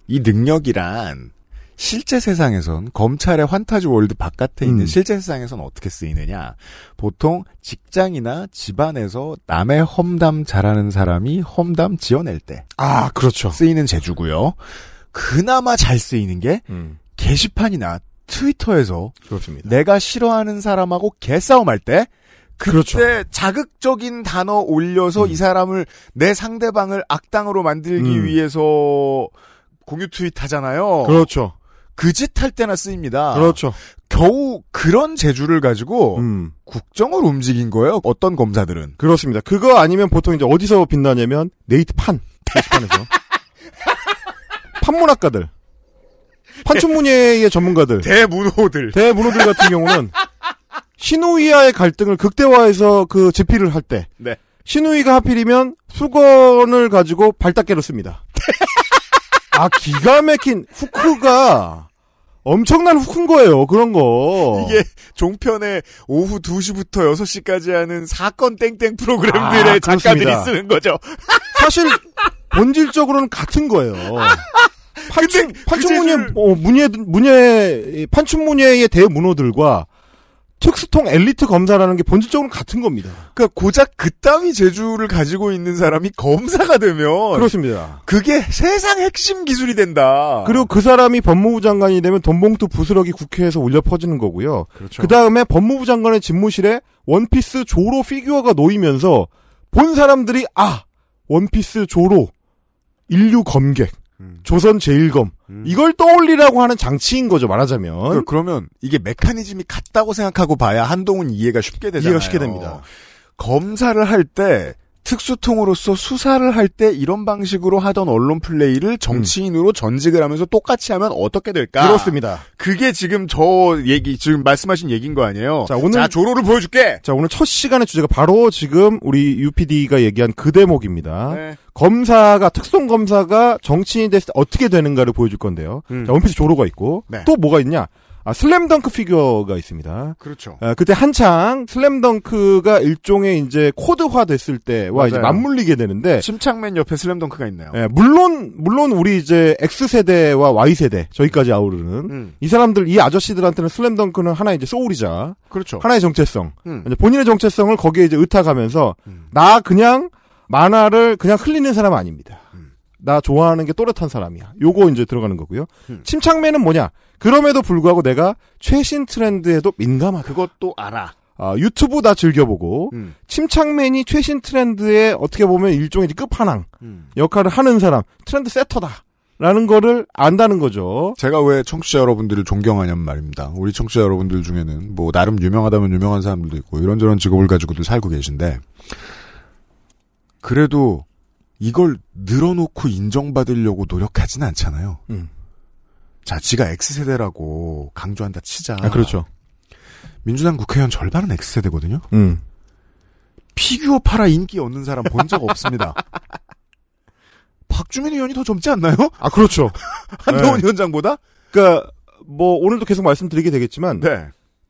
이 능력이란 실제 세상에선 검찰의 환타지 월드 바깥에 있는 음. 실제 세상에선 어떻게 쓰이느냐. 보통 직장이나 집안에서 남의 험담 잘하는 사람이 험담 지어낼 때 아, 그렇죠. 쓰이는 재주고요. 그나마 잘 쓰이는 게 음, 게시판이나 트위터에서 그렇습니다. 내가 싫어하는 사람하고 개싸움할 때 그때 그렇죠. 자극적인 단어 올려서 이 사람을 내 상대방을 악당으로 만들기 음. 위해서 공유 트윗 하잖아요. 그렇죠. 그 짓 할 때나 쓰입니다. 그렇죠. 겨우 그런 재주를 가지고 음, 국정을 움직인 거예요. 어떤 검사들은. 그렇습니다. 그거 아니면 보통 이제 어디서 빛나냐면 네이트 판 게시판에서 판문학가들, 판춘문예의 전문가들, 대문호들, 대문호들 같은 경우는 신우이와의 갈등을 극대화해서 그 제피를 할 때, 네. 신우이가 하필이면 수건을 가지고 발닦개로 씁니다. 아 기가 막힌 후크가 엄청난 후크인 거예요. 그런 거. 이게 종편에 오후 2시부터 6시까지 하는 사건 땡땡 프로그램들의 아, 작가들이. 쓰는 거죠. 사실 본질적으로는 같은 거예요. 판춘 판춘문예 어, 문예 문예 판춘문예의 대문호들과 특수통 엘리트 검사라는 게 본질적으로 같은 겁니다. 그러니까 고작 그 따위 재주를 가지고 있는 사람이 검사가 되면 그렇습니다. 그게 세상 핵심 기술이 된다. 그리고 그 사람이 법무부 장관이 되면 돈봉투 부스러기 국회에서 울려 퍼지는 거고요. 그렇죠. 그 다음에 법무부 장관의 집무실에 원피스 조로 피규어가 놓이면서 본 사람들이 아 원피스 조로 인류 검객 음. 조선 제일검 이걸 떠올리라고 하는 장치인 거죠 말하자면 그, 그러면 이게 메커니즘이 같다고 생각하고 봐야 한동훈 이해가 쉽게 되잖아요. 이해가 쉽게 됩니다. 검사를 할 때 특수통으로서 수사를 할 때 이런 방식으로 하던 언론 플레이를 정치인으로 전직을 하면서 똑같이 하면 어떻게 될까? 음. 그렇습니다. 그게 지금 저 얘기 지금 말씀하신 얘기인 거 아니에요? 자, 오늘- 자, 조로를 보여줄게. 자 오늘 첫 시간의 주제가 바로 지금 우리 UPD가 얘기한 그 대목입니다. 네. 검사가 특송 검사가 정치인이 됐을 때 어떻게 되는가를 보여줄 건데요. 음. 자, 원피스 조로가 있고 네. 또 뭐가 있냐? 아, 슬램덩크 피규어가 있습니다. 그렇죠. 아, 그때 한창 슬램덩크가 일종의 이제 코드화 됐을 때와 이제 맞아요. 맞물리게 되는데 침착맨 옆에 슬램덩크가 있네요. 예, 물론 물론 우리 이제 X 세대와 Y 세대 저희까지 아우르는 음. 이 사람들 이 아저씨들한테는 슬램덩크는 하나의 이제 soul이자 그렇죠. 하나의 정체성 음. 본인의 정체성을 거기에 이제 의탁하면서 나 그냥 만화를 그냥 흘리는 사람 아닙니다. 나 좋아하는 게 또렷한 사람이야. 요거 이제 들어가는 거고요. 음. 침착맨은 뭐냐? 그럼에도 불구하고 내가 최신 트렌드에도 민감하다. 그것도 알아. 아, 유튜브 다 즐겨보고 음. 침착맨이 최신 트렌드에 어떻게 보면 일종의 끝판왕 음. 역할을 하는 사람, 트렌드 세터다. 라는 거를 안다는 거죠. 제가 왜 청취자 여러분들을 존경하냐면 말입니다. 우리 청취자 여러분들 중에는 뭐 나름 유명하다면 유명한 사람들도 있고 이런저런 직업을 가지고들 살고 계신데 그래도 이걸 늘어놓고 인정받으려고 노력하진 않잖아요. 음. 자, 지가 X세대라고 강조한다 치자. 아, 그렇죠. 민주당 국회의원 절반은 X세대거든요. 음. 피규어 팔아 인기 얻는 사람 본 적 없습니다. 박주민 의원이 더 젊지 않나요? 아, 그렇죠. 한동훈 네. 위원장보다? 그러니까 뭐 오늘도 계속 말씀드리게 되겠지만 네.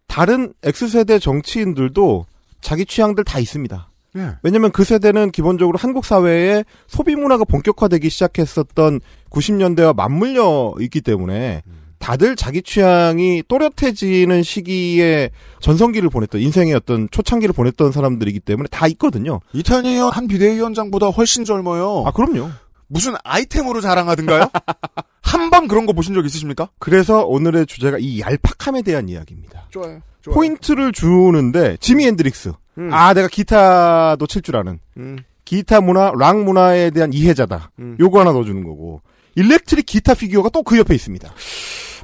다른 X세대 정치인들도 자기 취향들 다 있습니다. 네. 왜냐면 그 세대는 기본적으로 한국 사회에 소비 문화가 본격화되기 시작했었던 90년대와 맞물려 있기 때문에 다들 자기 취향이 또렷해지는 시기에 전성기를 보냈던 인생의 어떤 초창기를 보냈던 사람들이기 때문에 다 있거든요. 이탄희 한 비대위원장보다 훨씬 젊어요. 아 그럼요. 무슨 아이템으로 자랑하든가요? 한번 그런 거 보신 적 있으십니까? 그래서 오늘의 주제가 이 얄팍함에 대한 이야기입니다. 좋아요. 포인트를 주는데 지미 헨드릭스. 음. 아 내가 기타도 칠 줄 아는. 음. 기타 문화, 락 문화에 대한 이해자다. 음. 요거 하나 넣어주는 거고. 일렉트릭 기타 피규어가 또 그 옆에 있습니다.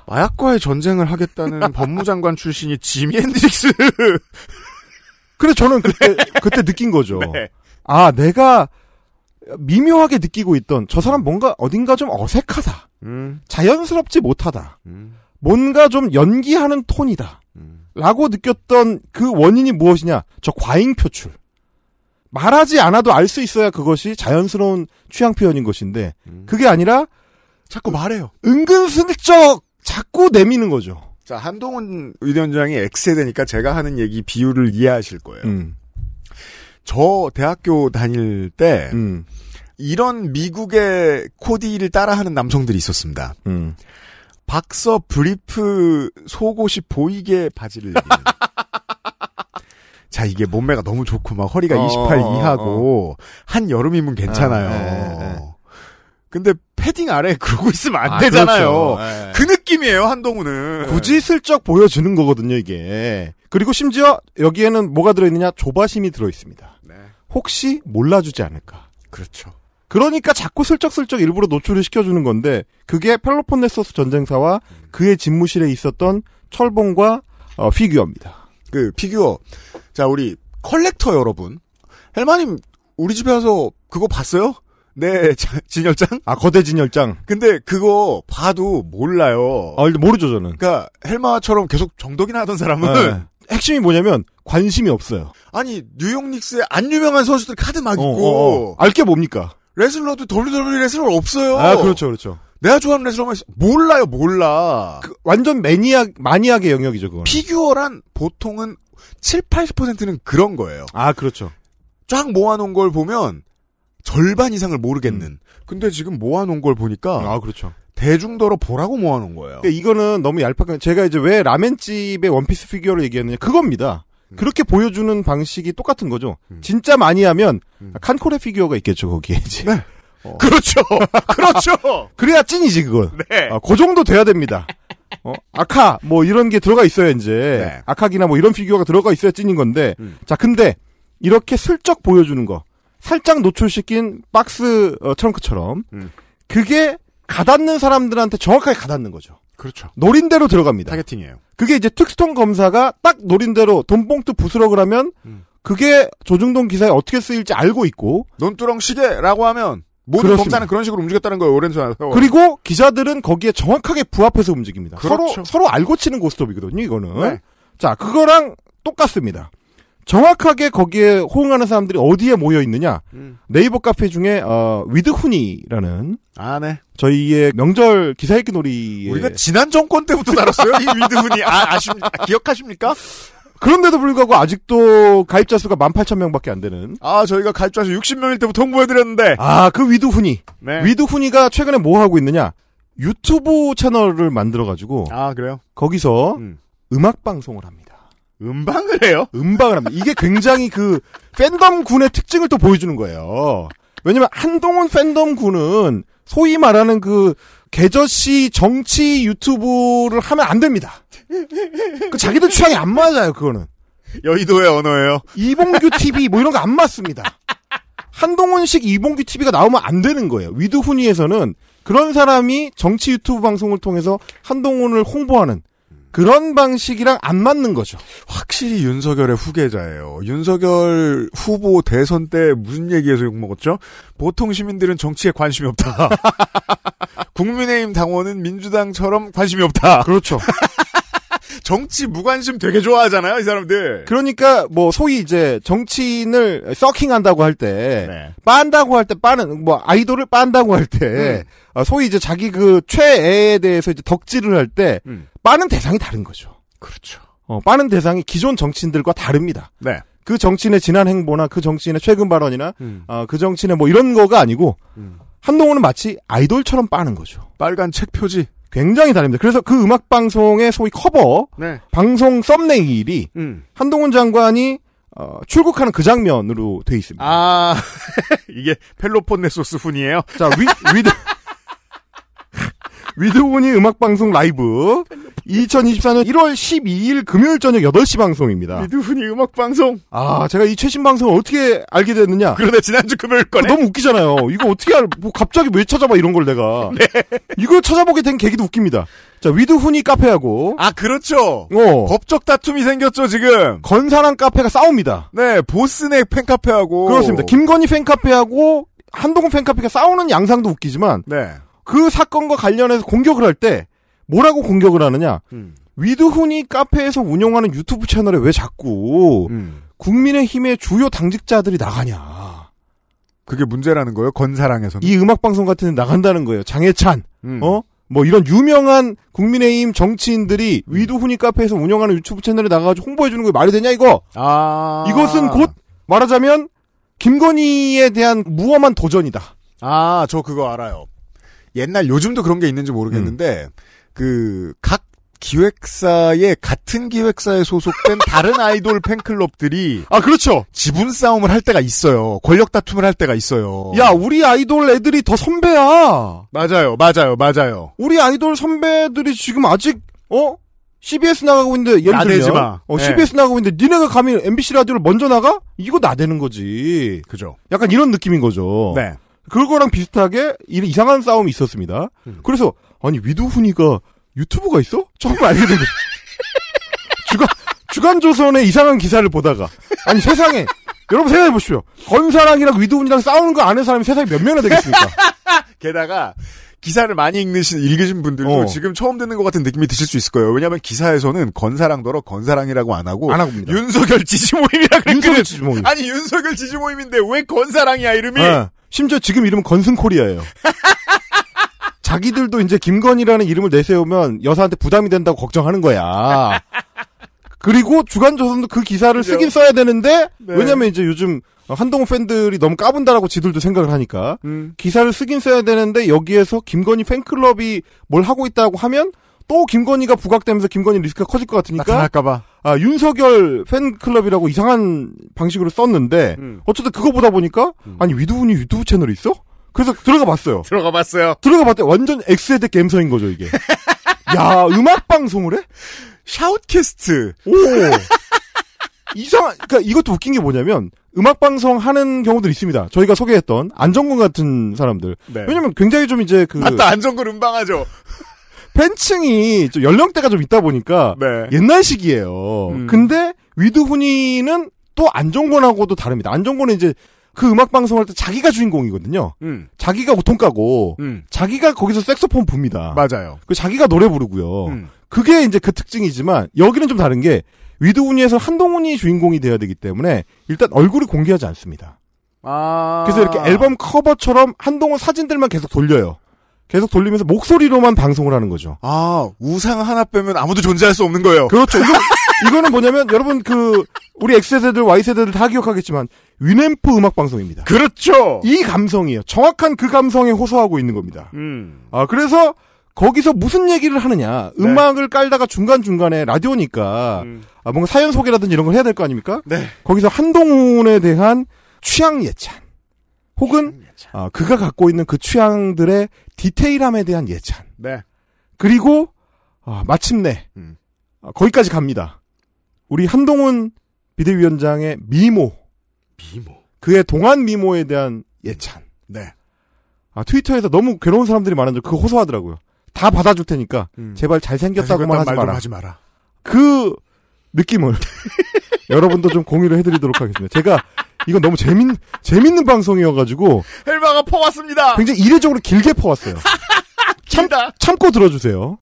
마약과의 전쟁을 하겠다는 법무장관 출신이 지미 헨드릭스. 그래서 저는 그때 그때 느낀 거죠. 네. 아 내가 미묘하게 느끼고 있던 저 사람 뭔가 어딘가 좀 어색하다. 음. 자연스럽지 못하다. 음. 뭔가 좀 연기하는 톤이다. 음. 라고 느꼈던 그 원인이 무엇이냐? 저 과잉 표출. 말하지 않아도 알 수 있어야 그것이 자연스러운 취향 표현인 것인데 음. 그게 아니라 자꾸 말해요. 은근슬쩍 자꾸 내미는 거죠. 자, 한동훈 위원장이 X세대니까 제가 하는 얘기 비유를 이해하실 거예요. 음. 저 대학교 다닐 때 음. 이런 미국의 코디를 따라하는 남성들이 있었습니다. 음. 박서 브리프 속옷이 보이게 바지를 입는. 자, 이게 몸매가 너무 좋고 막 허리가 어, 28 어, 이하고 한 여름이면 괜찮아요. 아, 네, 네. 근데 패딩 아래 그러고 있으면 안 아, 되잖아요. 그렇죠. 네. 그 느낌이에요, 한동훈은. 굳이 슬쩍 보여주는 거거든요, 이게. 그리고 심지어 여기에는 뭐가 들어있느냐? 조바심이 들어있습니다. 네. 혹시 몰라주지 않을까. 그렇죠. 그러니까 자꾸 슬쩍슬쩍 일부러 노출을 시켜주는 건데, 그게 펠로폰네소스 전쟁사와 그의 집무실에 있었던 철봉과 어, 피규어입니다. 그 피규어. 자, 우리 컬렉터 여러분. 헬마님, 우리 집에 와서 그거 봤어요? 네, 자- 진열장? 아, 거대 진열장. 근데 그거 봐도 몰라요. 아, 모르죠, 저는. 그러니까 헬마처럼 계속 정독이나 하던 사람은 네. 핵심이 뭐냐면 관심이 없어요. 아니 뉴욕 닉스에 안 유명한 선수들 카드 막 어, 있고 어, 어. 알게 뭡니까? 레슬러도 WWE 레슬러 없어요. 아, 그렇죠, 그렇죠. 내가 좋아하는 레슬러만 있어. 몰라요, 몰라. 그 완전 maniac maniac의 영역이죠, 그건. 피규어란 보통은 7, 80%는 그런 거예요. 아, 그렇죠. 쫙 모아놓은 걸 보면 절반 이상을 모르겠는. 근데 지금 모아놓은 걸 보니까 아, 그렇죠. 대중들 보라고 모아놓은 거예요. 근데 이거는 너무 얄팍한 제가 이제 왜 라멘집의 원피스 피규어를 얘기했느냐 그겁니다. 그렇게 보여주는 방식이 똑같은 거죠. 진짜 많이 하면 칸코레 피규어가 있겠죠 거기에 이제. 어. 그렇죠. 그렇죠. 그래야 찐이지 그건. 네. 아, 그 정도 돼야 됩니다. 어, 아카 뭐 이런 게 들어가 있어야 이제 네. 아카기나 뭐 이런 피규어가 들어가 있어야 찐인 건데. 음. 자 근데 이렇게 슬쩍 보여주는 거 살짝 노출시킨 박스 어, 트렁크처럼 음. 그게 가닿는 사람들한테 정확하게 가닿는 거죠. 그렇죠. 노린 대로 들어갑니다. 타겟팅이에요. 그게 이제 특수통 검사가 딱 노린 대로 돈봉투 부스럭 그러면 음. 그게 조중동 기사에 어떻게 쓰일지 알고 있고 논두렁 시계라고 하면 모든 그렇습니다. 검사는 그런 식으로 움직였다는 거예요. 오랜 세월. 그리고 기자들은 거기에 정확하게 부합해서 움직입니다. 그렇죠. 서로 서로 알고 치는 고스톱이거든요. 이거는. 네. 자 그거랑 똑같습니다. 정확하게 거기에 호응하는 사람들이 어디에 모여 있느냐? 음. 네이버 카페 중에 어, 위드훈이라는 아, 네. 저희의 명절 기사 읽기 놀이에 우리가 지난 정권 때부터 다뤘어요. 이 위드훈이 아, 아십 기억하십니까? 그런데도 불구하고 아직도 가입자 수가 18,000명밖에 안 되는 아, 저희가 가입자 수 60명일 때부터 홍보해드렸는데. 아, 그 위드훈이. 네. 위드훈이가 최근에 뭐 하고 있느냐? 유튜브 채널을 만들어가지고, 아, 그래요? 거기서 음. 악 방송을 합니다. 음방을 해요? 음방을 합니다. 이게 굉장히 그 팬덤 군의 특징을 또 보여주는 거예요. 왜냐면 한동훈 팬덤 군은 소위 말하는 그 개저씨 정치 유튜브를 하면 안 됩니다. 그 자기들 취향이 안 맞아요, 그거는. 여의도의 언어예요. 이봉규 TV 뭐 이런 거 안 맞습니다. 한동훈식 이봉규 TV가 나오면 안 되는 거예요. 위드훈이에서는 그런 사람이 정치 유튜브 방송을 통해서 한동훈을 홍보하는 그런 방식이랑 안 맞는 거죠. 확실히 윤석열의 후계자예요. 윤석열 후보 대선 때 무슨 얘기에서 욕먹었죠? 보통 시민들은 정치에 관심이 없다. 국민의힘 당원은 민주당처럼 관심이 없다. 그렇죠. 정치 무관심 되게 좋아하잖아요, 이 사람들. 그러니까 뭐 소위 이제 정치인을 서킹한다고 할 때 네. 빤다고 할 때 빠는 뭐 아이돌을 빤다고 할때 어, 소위 이제 자기 그 최애에 대해서 이제 덕질을 할때 음. 빠는 대상이 다른 거죠. 그렇죠. 어, 빠는 대상이 기존 정치인들과 다릅니다. 네. 그 정치인의 지난 행보나 그 정치인의 최근 발언이나 음. 어, 그 정치인의 뭐 이런 거가 아니고 음. 한동훈은 마치 아이돌처럼 빠는 거죠. 빨간 책 표지. 굉장히 다릅니다. 그래서 그 음악 방송의 소위 커버 네. 방송 썸네일이 음. 한동훈 장관이 어, 출국하는 그 장면으로 돼 있습니다. 아, 이게 펠로폰네소스 훈이에요? 자, 위, 위드, 위드훈이 음악방송 라이브 2024년 1월 12일 금요일 저녁 8시 방송입니다. 위드훈이 음악방송. 아, 제가 이 최신 방송을 어떻게 알게 됐느냐? 그러네, 지난주 금요일 거네. 너무 웃기잖아요. 이거 어떻게 알, 뭐 갑자기 왜 찾아봐 이런 걸 내가. 네. 이걸 찾아보게 된 계기도 웃깁니다. 자, 위드훈이 카페하고. 아, 그렇죠. 어. 법적 다툼이 생겼죠, 지금. 건사랑 카페가 싸웁니다. 네, 보스넥 팬카페하고. 그렇습니다. 김건희 팬카페하고 한동훈 팬카페가 싸우는 양상도 웃기지만 네. 그 사건과 관련해서 공격을 할 때 뭐라고 공격을 하느냐? 음. 위드훈이 카페에서 운영하는 유튜브 채널에 왜 자꾸 음. 국민의힘의 주요 당직자들이 나가냐? 그게 문제라는 거예요, 건사랑에서는. 이 음악 방송 같은 데 나간다는 거예요. 장해찬, 음. 어? 뭐 이런 유명한 국민의힘 정치인들이 위드훈이 카페에서 운영하는 유튜브 채널에 나가가지고 홍보해 주는 게 말이 되냐 이거? 아. 이것은 곧 말하자면 김건희에 대한 무엄한 도전이다. 아, 저 그거 알아요. 옛날 요즘도 그런 게 있는지 모르겠는데 그각 기획사의 같은 기획사에 소속된 다른 아이돌 팬클럽들이 아 그렇죠. 지분 싸움을 할 때가 있어요. 권력 다툼을 할 때가 있어요. 야 우리 아이돌 애들이 더 선배야. 맞아요, 맞아요, 맞아요. 우리 아이돌 선배들이 지금 아직 어 CBS 나가고 있는데 예를 들면 마. 어, 네. CBS 나가고 있는데 니네가 감히 MBC 라디오를 먼저 나가? 이거 나대는 거지. 그죠. 약간 이런 느낌인 거죠. 네. 그거랑 비슷하게 이- 이상한 싸움이 있었습니다. 음. 그래서 아니 위두훈이가 유튜브가 있어? 처음 알게 된 거죠. 주간 주간 조선의 이상한 기사를 보다가 아니 세상에 여러분 생각해 보십시오. 건사랑이랑 위도훈이랑 싸우는 거 아는 사람이 세상에 몇 명이나 되겠습니까? 게다가 기사를 많이 읽으신, 읽으신 분들도 어. 지금 처음 듣는 것 같은 느낌이 드실 수 있을 거예요. 왜냐하면 기사에서는 건사랑 더러 건사랑이라고 안 하고 안 합니다. 윤석열 지지 모임이라 그랬거든. 윤석열 지지 모임. 아니 윤석열 지지 모임인데 왜 건사랑이야 이름이? 예. 심지어 지금 이름은 건승코리아예요. 자기들도 이제 김건희라는 이름을 내세우면 여사한테 부담이 된다고 걱정하는 거야. 그리고 주간조선도 그 기사를 그죠. 쓰긴 써야 되는데 네. 왜냐면 이제 요즘 한동훈 팬들이 너무 까분다라고 지들도 생각을 하니까 음. 기사를 쓰긴 써야 되는데 여기에서 김건희 팬클럽이 뭘 하고 있다고 하면 또 김건희가 부각되면서 김건희 리스크가 커질 것 같으니까 나타날까봐. 아, 윤석열 팬클럽이라고 이상한 방식으로 썼는데, 음. 어쨌든 그거 보다 보니까, 아니, 위두훈이 유튜브 채널이 있어? 그래서 들어가 봤어요. 들어가 봤어요. 들어가 봤더니 완전 X세대 갬성인 거죠, 이게. 야, 음악 방송을 해? 샤웃캐스트. 오! 이상한, 그니까 이것도 웃긴 게 뭐냐면, 음악 방송 하는 경우들 있습니다. 저희가 소개했던 안정근 같은 사람들. 네. 왜냐면 굉장히 좀 이제 그, 맞다 안정근 음방하죠. 팬층이 좀 연령대가 좀 있다 보니까 네. 옛날식이에요. 음. 근데 위드훈이는 또 안정권하고도 다릅니다. 안정권은 이제 그 음악 방송할 때 자기가 주인공이거든요. 음. 자기가 우통까고 음. 자기가 거기서 색소폰 붑니다. 맞아요. 그 자기가 노래 부르고요. 음. 그게 이제 그 특징이지만 여기는 좀 다른 게 위드훈이에서 한동훈이 주인공이 돼야 되기 때문에 일단 얼굴을 공개하지 않습니다. 아. 그래서 이렇게 앨범 커버처럼 한동훈 사진들만 계속 돌려요. 계속 돌리면서 목소리로만 방송을 하는 거죠. 아, 우상 하나 빼면 아무도 존재할 수 없는 거예요. 그렇죠. 이거, 이거는 뭐냐면 여러분 그 우리 X세대들 Y세대들 다 기억하겠지만 위램프 음악 방송입니다. 그렇죠. 이 감성이에요. 정확한 그 감성에 호소하고 있는 겁니다. 음. 아 그래서 거기서 무슨 얘기를 하느냐. 네. 음악을 깔다가 중간중간에 라디오니까 음. 아, 뭔가 사연 소개라든지 이런 걸 해야 될 거 아닙니까? 네. 거기서 한동훈에 대한 취향 예찬 혹은 아, 그가 갖고 있는 그 취향들의 디테일함에 대한 예찬 네. 그리고 아, 마침내 음. 아, 거기까지 갑니다. 우리 한동훈 비대위원장의 미모, 미모. 그의 동안 미모에 대한 예찬. 네. 아 트위터에서 너무 괴로운 사람들이 많은데 그거 호소하더라고요. 다 받아줄 테니까 음. 제발 잘생겼다고만 하지 마라. 하지 마라. 그 느낌을 여러분도 좀 공유를 해드리도록 하겠습니다. 제가 이건 너무 재밌 재밌는 방송이어가지고 헬마가 퍼왔습니다. 굉장히 이례적으로 길게 퍼왔어요. 참, 참고 들어주세요.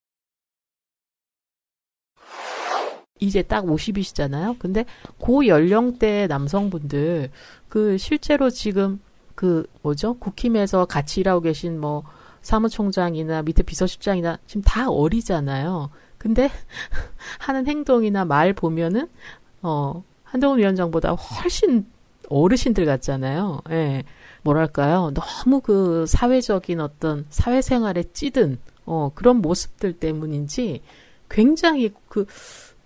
이제 딱 50이시잖아요. 근데 고 연령대 남성분들 그 실제로 지금 그 뭐죠? 국힘에서 같이 일하고 계신 뭐 사무총장이나 밑에 비서실장이나 지금 다 어리잖아요. 근데 하는 행동이나 말 보면은 어 한동훈 위원장보다 훨씬 어르신들 같잖아요. 예. 뭐랄까요? 너무 그 사회적인 어떤 사회생활에 찌든 어 그런 모습들 때문인지 굉장히 그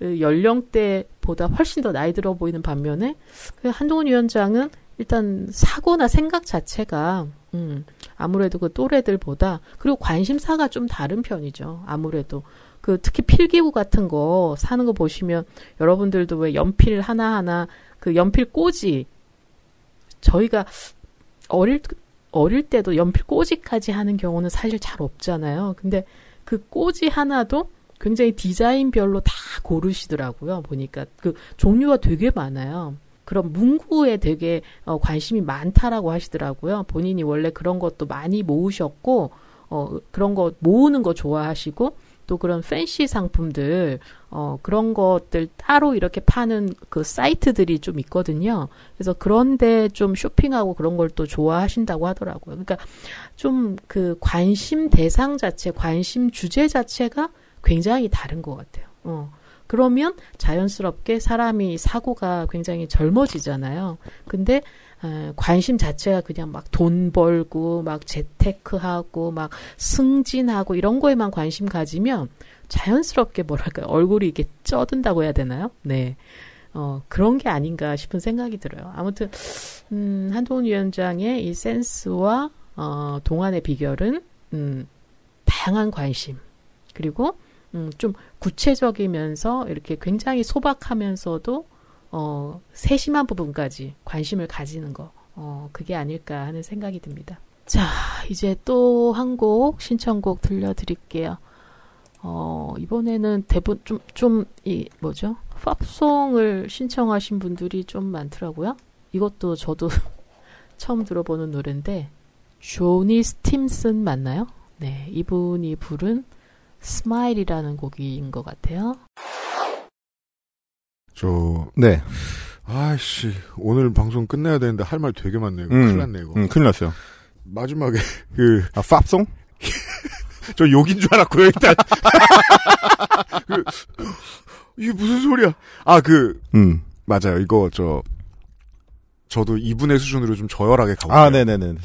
연령대보다 훨씬 더 나이 들어 보이는 반면에 그 한동훈 위원장은 일단 사고나 생각 자체가 음 아무래도 그 또래들보다 그리고 관심사가 좀 다른 편이죠. 아무래도 그 특히 필기구 같은 거 사는 거 보시면 여러분들도 왜 연필 하나하나 그 연필 꽂이 저희가 어릴 어릴 때도 연필 꽂이까지 하는 경우는 사실 잘 없잖아요. 근데 그 꽂이 하나도 굉장히 디자인별로 다 고르시더라고요. 보니까 그 종류가 되게 많아요. 그런 문구에 되게 어, 관심이 많다라고 하시더라고요. 본인이 원래 그런 것도 많이 모으셨고 어, 그런 거 모으는 거 좋아하시고 또 그런 팬시 상품들 어, 그런 것들 따로 이렇게 파는 그 사이트들이 좀 있거든요. 그래서 그런데 좀 쇼핑하고 그런 걸 또 좋아하신다고 하더라고요. 그러니까 좀 그 관심 대상 자체, 관심 주제 자체가 굉장히 다른 것 같아요. 어. 그러면 자연스럽게 사람이 사고가 굉장히 젊어지잖아요. 근데 에, 관심 자체가 그냥 막 돈 벌고 막 재테크하고 막 승진하고 이런 거에만 관심 가지면 자연스럽게 뭐랄까 얼굴이 이게 쪄든다고 해야 되나요? 네. 어, 그런 게 아닌가 싶은 생각이 들어요. 아무튼 음, 한동훈 위원장의 이 센스와 어, 동안의 비결은 음, 다양한 관심 그리고 음, 좀 구체적이면서 이렇게 굉장히 소박하면서도 어, 세심한 부분까지 관심을 가지는 거 어, 그게 아닐까 하는 생각이 듭니다. 자, 이제 또 한 곡 신청곡 들려드릴게요. 어, 이번에는 대부분 좀, 좀, 이, 뭐죠? 팝송을 신청하신 분들이 좀 많더라고요. 이것도 저도 처음 들어보는 노래인데 조니 스팀슨 맞나요? 네, 이분이 부른 스마일이라는 곡인 것 같아요. 저 네. 아씨 오늘 방송 끝내야 되는데 할 말 되게 많네요. 음, 큰일 났네 이거. 음, 큰일 났어요. 마지막에 그 아, 팝송? 저 욕인 줄 알았고요 일단. 그, 이게 무슨 소리야? 아 그 음. 맞아요. 이거 저 저도 이분의 수준으로 좀 저열하게 가고. 아, 네네네.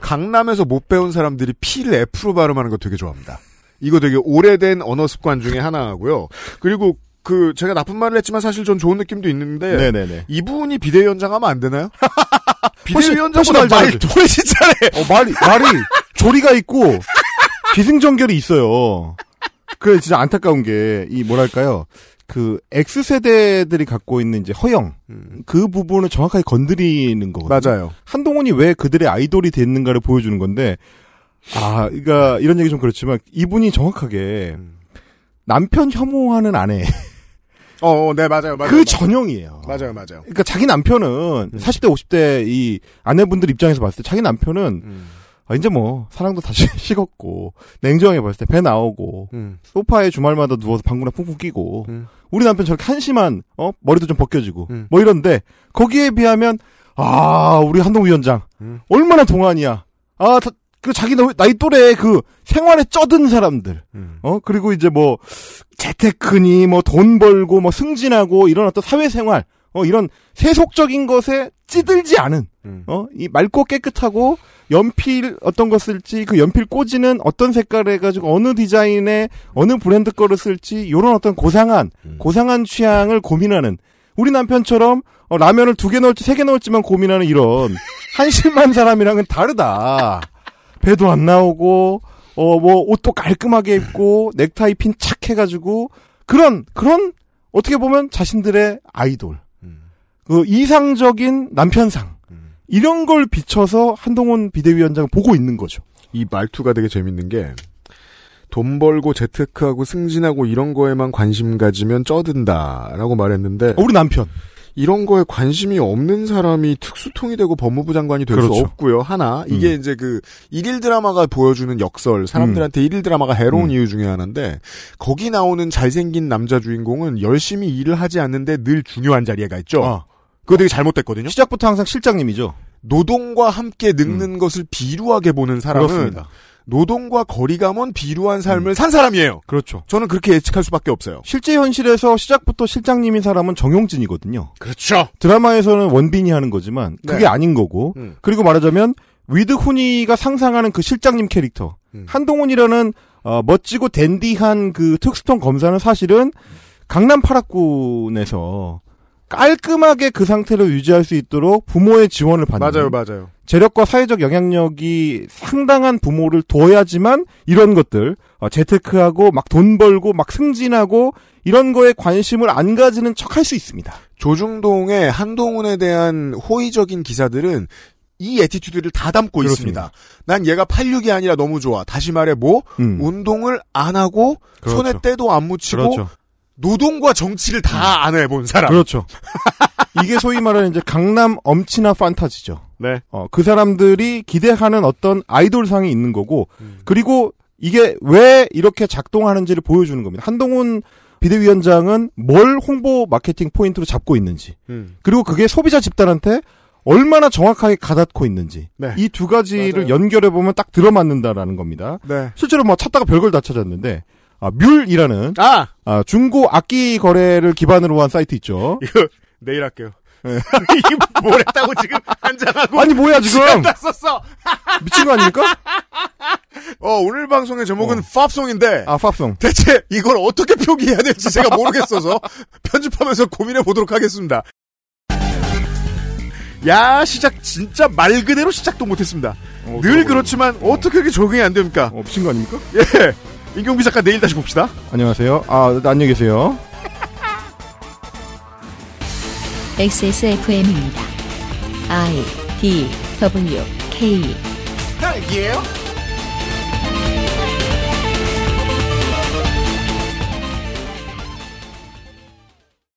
강남에서 못 배운 사람들이 P를 F로 발음하는 거 되게 좋아합니다. 이거 되게 오래된 언어 습관 중에 하나고요. 그리고 그 제가 나쁜 말을 했지만 사실 전 좋은 느낌도 있는데 네네네. 이분이 비대위원장 하면 안 되나요? 비대위원장보다 훨씬 말 잘하죠. 훨씬 잘해. 어, 말이, 말이 조리가 있고 기승전결이 있어요. 그래 진짜 안타까운 게 이 뭐랄까요? 그 X세대들이 갖고 있는 이제 허영 그 부분을 정확하게 건드리는 거거든요. 음. 맞아요. 한동훈이 왜 그들의 아이돌이 됐는가를 보여주는 건데 아, 그러니까 이런 얘기 좀 그렇지만 이분이 정확하게 음. 남편 혐오하는 아내 어, 어, 네 맞아요, 맞아요. 그 전형이에요. 맞아요, 맞아요. 그러니까 자기 남편은 40대 50대 이 아내분들 입장에서 봤을 때 자기 남편은 음. 아, 이제 뭐 사랑도 다시 식었고 냉정하게 봤을 때 배 나오고 음. 소파에 주말마다 누워서 방구나 쿵쿵 끼고 우리 남편 저렇게 한심한 어 머리도 좀 벗겨지고 음. 뭐 이런데 거기에 비하면 아 우리 한동 위원장 음. 얼마나 동안이야 아 그 자기 나- 나이 또래 그 생활에 쩌든 사람들 음. 어 그리고 이제 뭐 재테크니 뭐 돈 벌고 뭐 승진하고 이런 어떤 사회생활 어 이런 세속적인 것에 찌들지 않은 음. 어이 맑고 깨끗하고 연필 어떤 거 쓸지 그 연필 꽂이는 어떤 색깔 해가지고 어느 디자인의 어느 브랜드 거를 쓸지 요런 어떤 고상한 고상한 취향을 고민하는 우리 남편처럼 어, 라면을 두 개 넣을지 세 개 넣을지만 고민하는 이런 한심한 사람이랑은 다르다. 배도 안 나오고 어 뭐 옷도 깔끔하게 입고 넥타이 핀 착 해가지고 그런 그런 어떻게 보면 자신들의 아이돌 그 이상적인 남편상 이런 걸 비춰서 한동훈 비대위원장을 보고 있는 거죠. 이 말투가 되게 재밌는 게, 돈 벌고 재테크하고 승진하고 이런 거에만 관심 가지면 쩌든다라고 말했는데, 우리 남편. 이런 거에 관심이 없는 사람이 특수통이 되고 법무부 장관이 될수 그렇죠. 없고요. 하나, 이게 이제 그, 일일 드라마가 보여주는 역설, 사람들한테 일일 드라마가 해로운 음. 이유 중에 하나인데, 거기 나오는 잘생긴 남자 주인공은 열심히 일을 하지 않는데 늘 중요한 자리에 가 있죠. 아. 그거 되게 잘못됐거든요. 시작부터 항상 실장님이죠. 노동과 함께 늙는 것을 비루하게 보는 사람은 음. 그렇습니다. 노동과 거리감은 비루한 삶을 산 사람이에요. 그렇죠. 저는 그렇게 예측할 수밖에 없어요. 실제 현실에서 시작부터 실장님인 사람은 정용진이거든요. 그렇죠. 드라마에서는 원빈이 하는 거지만 그게 네. 아닌 거고 음. 그리고 말하자면 위드 훈이가 상상하는 그 실장님 캐릭터 음. 한동훈이라는 어, 멋지고 댄디한 그 특수통 검사는 사실은 강남 팔학군에서 깔끔하게 그 상태를 유지할 수 있도록 부모의 지원을 받는 맞아요, 맞아요. 재력과 사회적 영향력이 상당한 부모를 둬야지만 이런 것들 어, 재테크하고 막 돈 벌고 막 승진하고 이런 거에 관심을 안 가지는 척할 수 있습니다. 조중동의 한동훈에 대한 호의적인 기사들은 이 attitude를 다 담고 그렇습니다. 있습니다. 난 얘가 86이 아니라 너무 좋아. 다시 말해 뭐 음. 운동을 안 하고 그렇죠. 손에 때도 안 묻히고 그렇죠. 노동과 정치를 다 안 해본 사람. 그렇죠. 이게 소위 말하는 이제 강남 엄친아 판타지죠. 네. 어, 그 사람들이 기대하는 어떤 아이돌상이 있는 거고, 음. 그리고 이게 왜 이렇게 작동하는지를 보여주는 겁니다. 한동훈 비대위원장은 뭘 홍보 마케팅 포인트로 잡고 있는지, 음. 그리고 그게 소비자 집단한테 얼마나 정확하게 가닿고 있는지, 네. 이두 가지를 맞아요. 연결해 보면 딱 들어맞는다라는 겁니다. 네. 실제로 뭐 찾다가 별걸 다 찾았는데, 아, 뮬이라는, 아! 아, 중고 악기 거래를 기반으로 한 사이트 있죠. 이거 내일 할게요. 이게 뭘 했다고 지금 한장하고 아니, 뭐야, 지금? 다 썼어. 미친 거 아닙니까? 어, 오늘 방송의 제목은 팝송인데 아, 팝송. 대체 이걸 어떻게 표기해야 될지 제가 모르겠어서 편집하면서 고민해 보도록 하겠습니다. 야, 시작 진짜 말 그대로 시작도 못했습니다. 늘 그렇지만 어떻게 그렇게 적응이 안 됩니까? 어, 미친 거 아닙니까? 예. 임경비 작가 내일 다시 봅시다. 안녕하세요. 아, 안녕히 계세요. XSFM입니다. I D W K 딸기예요?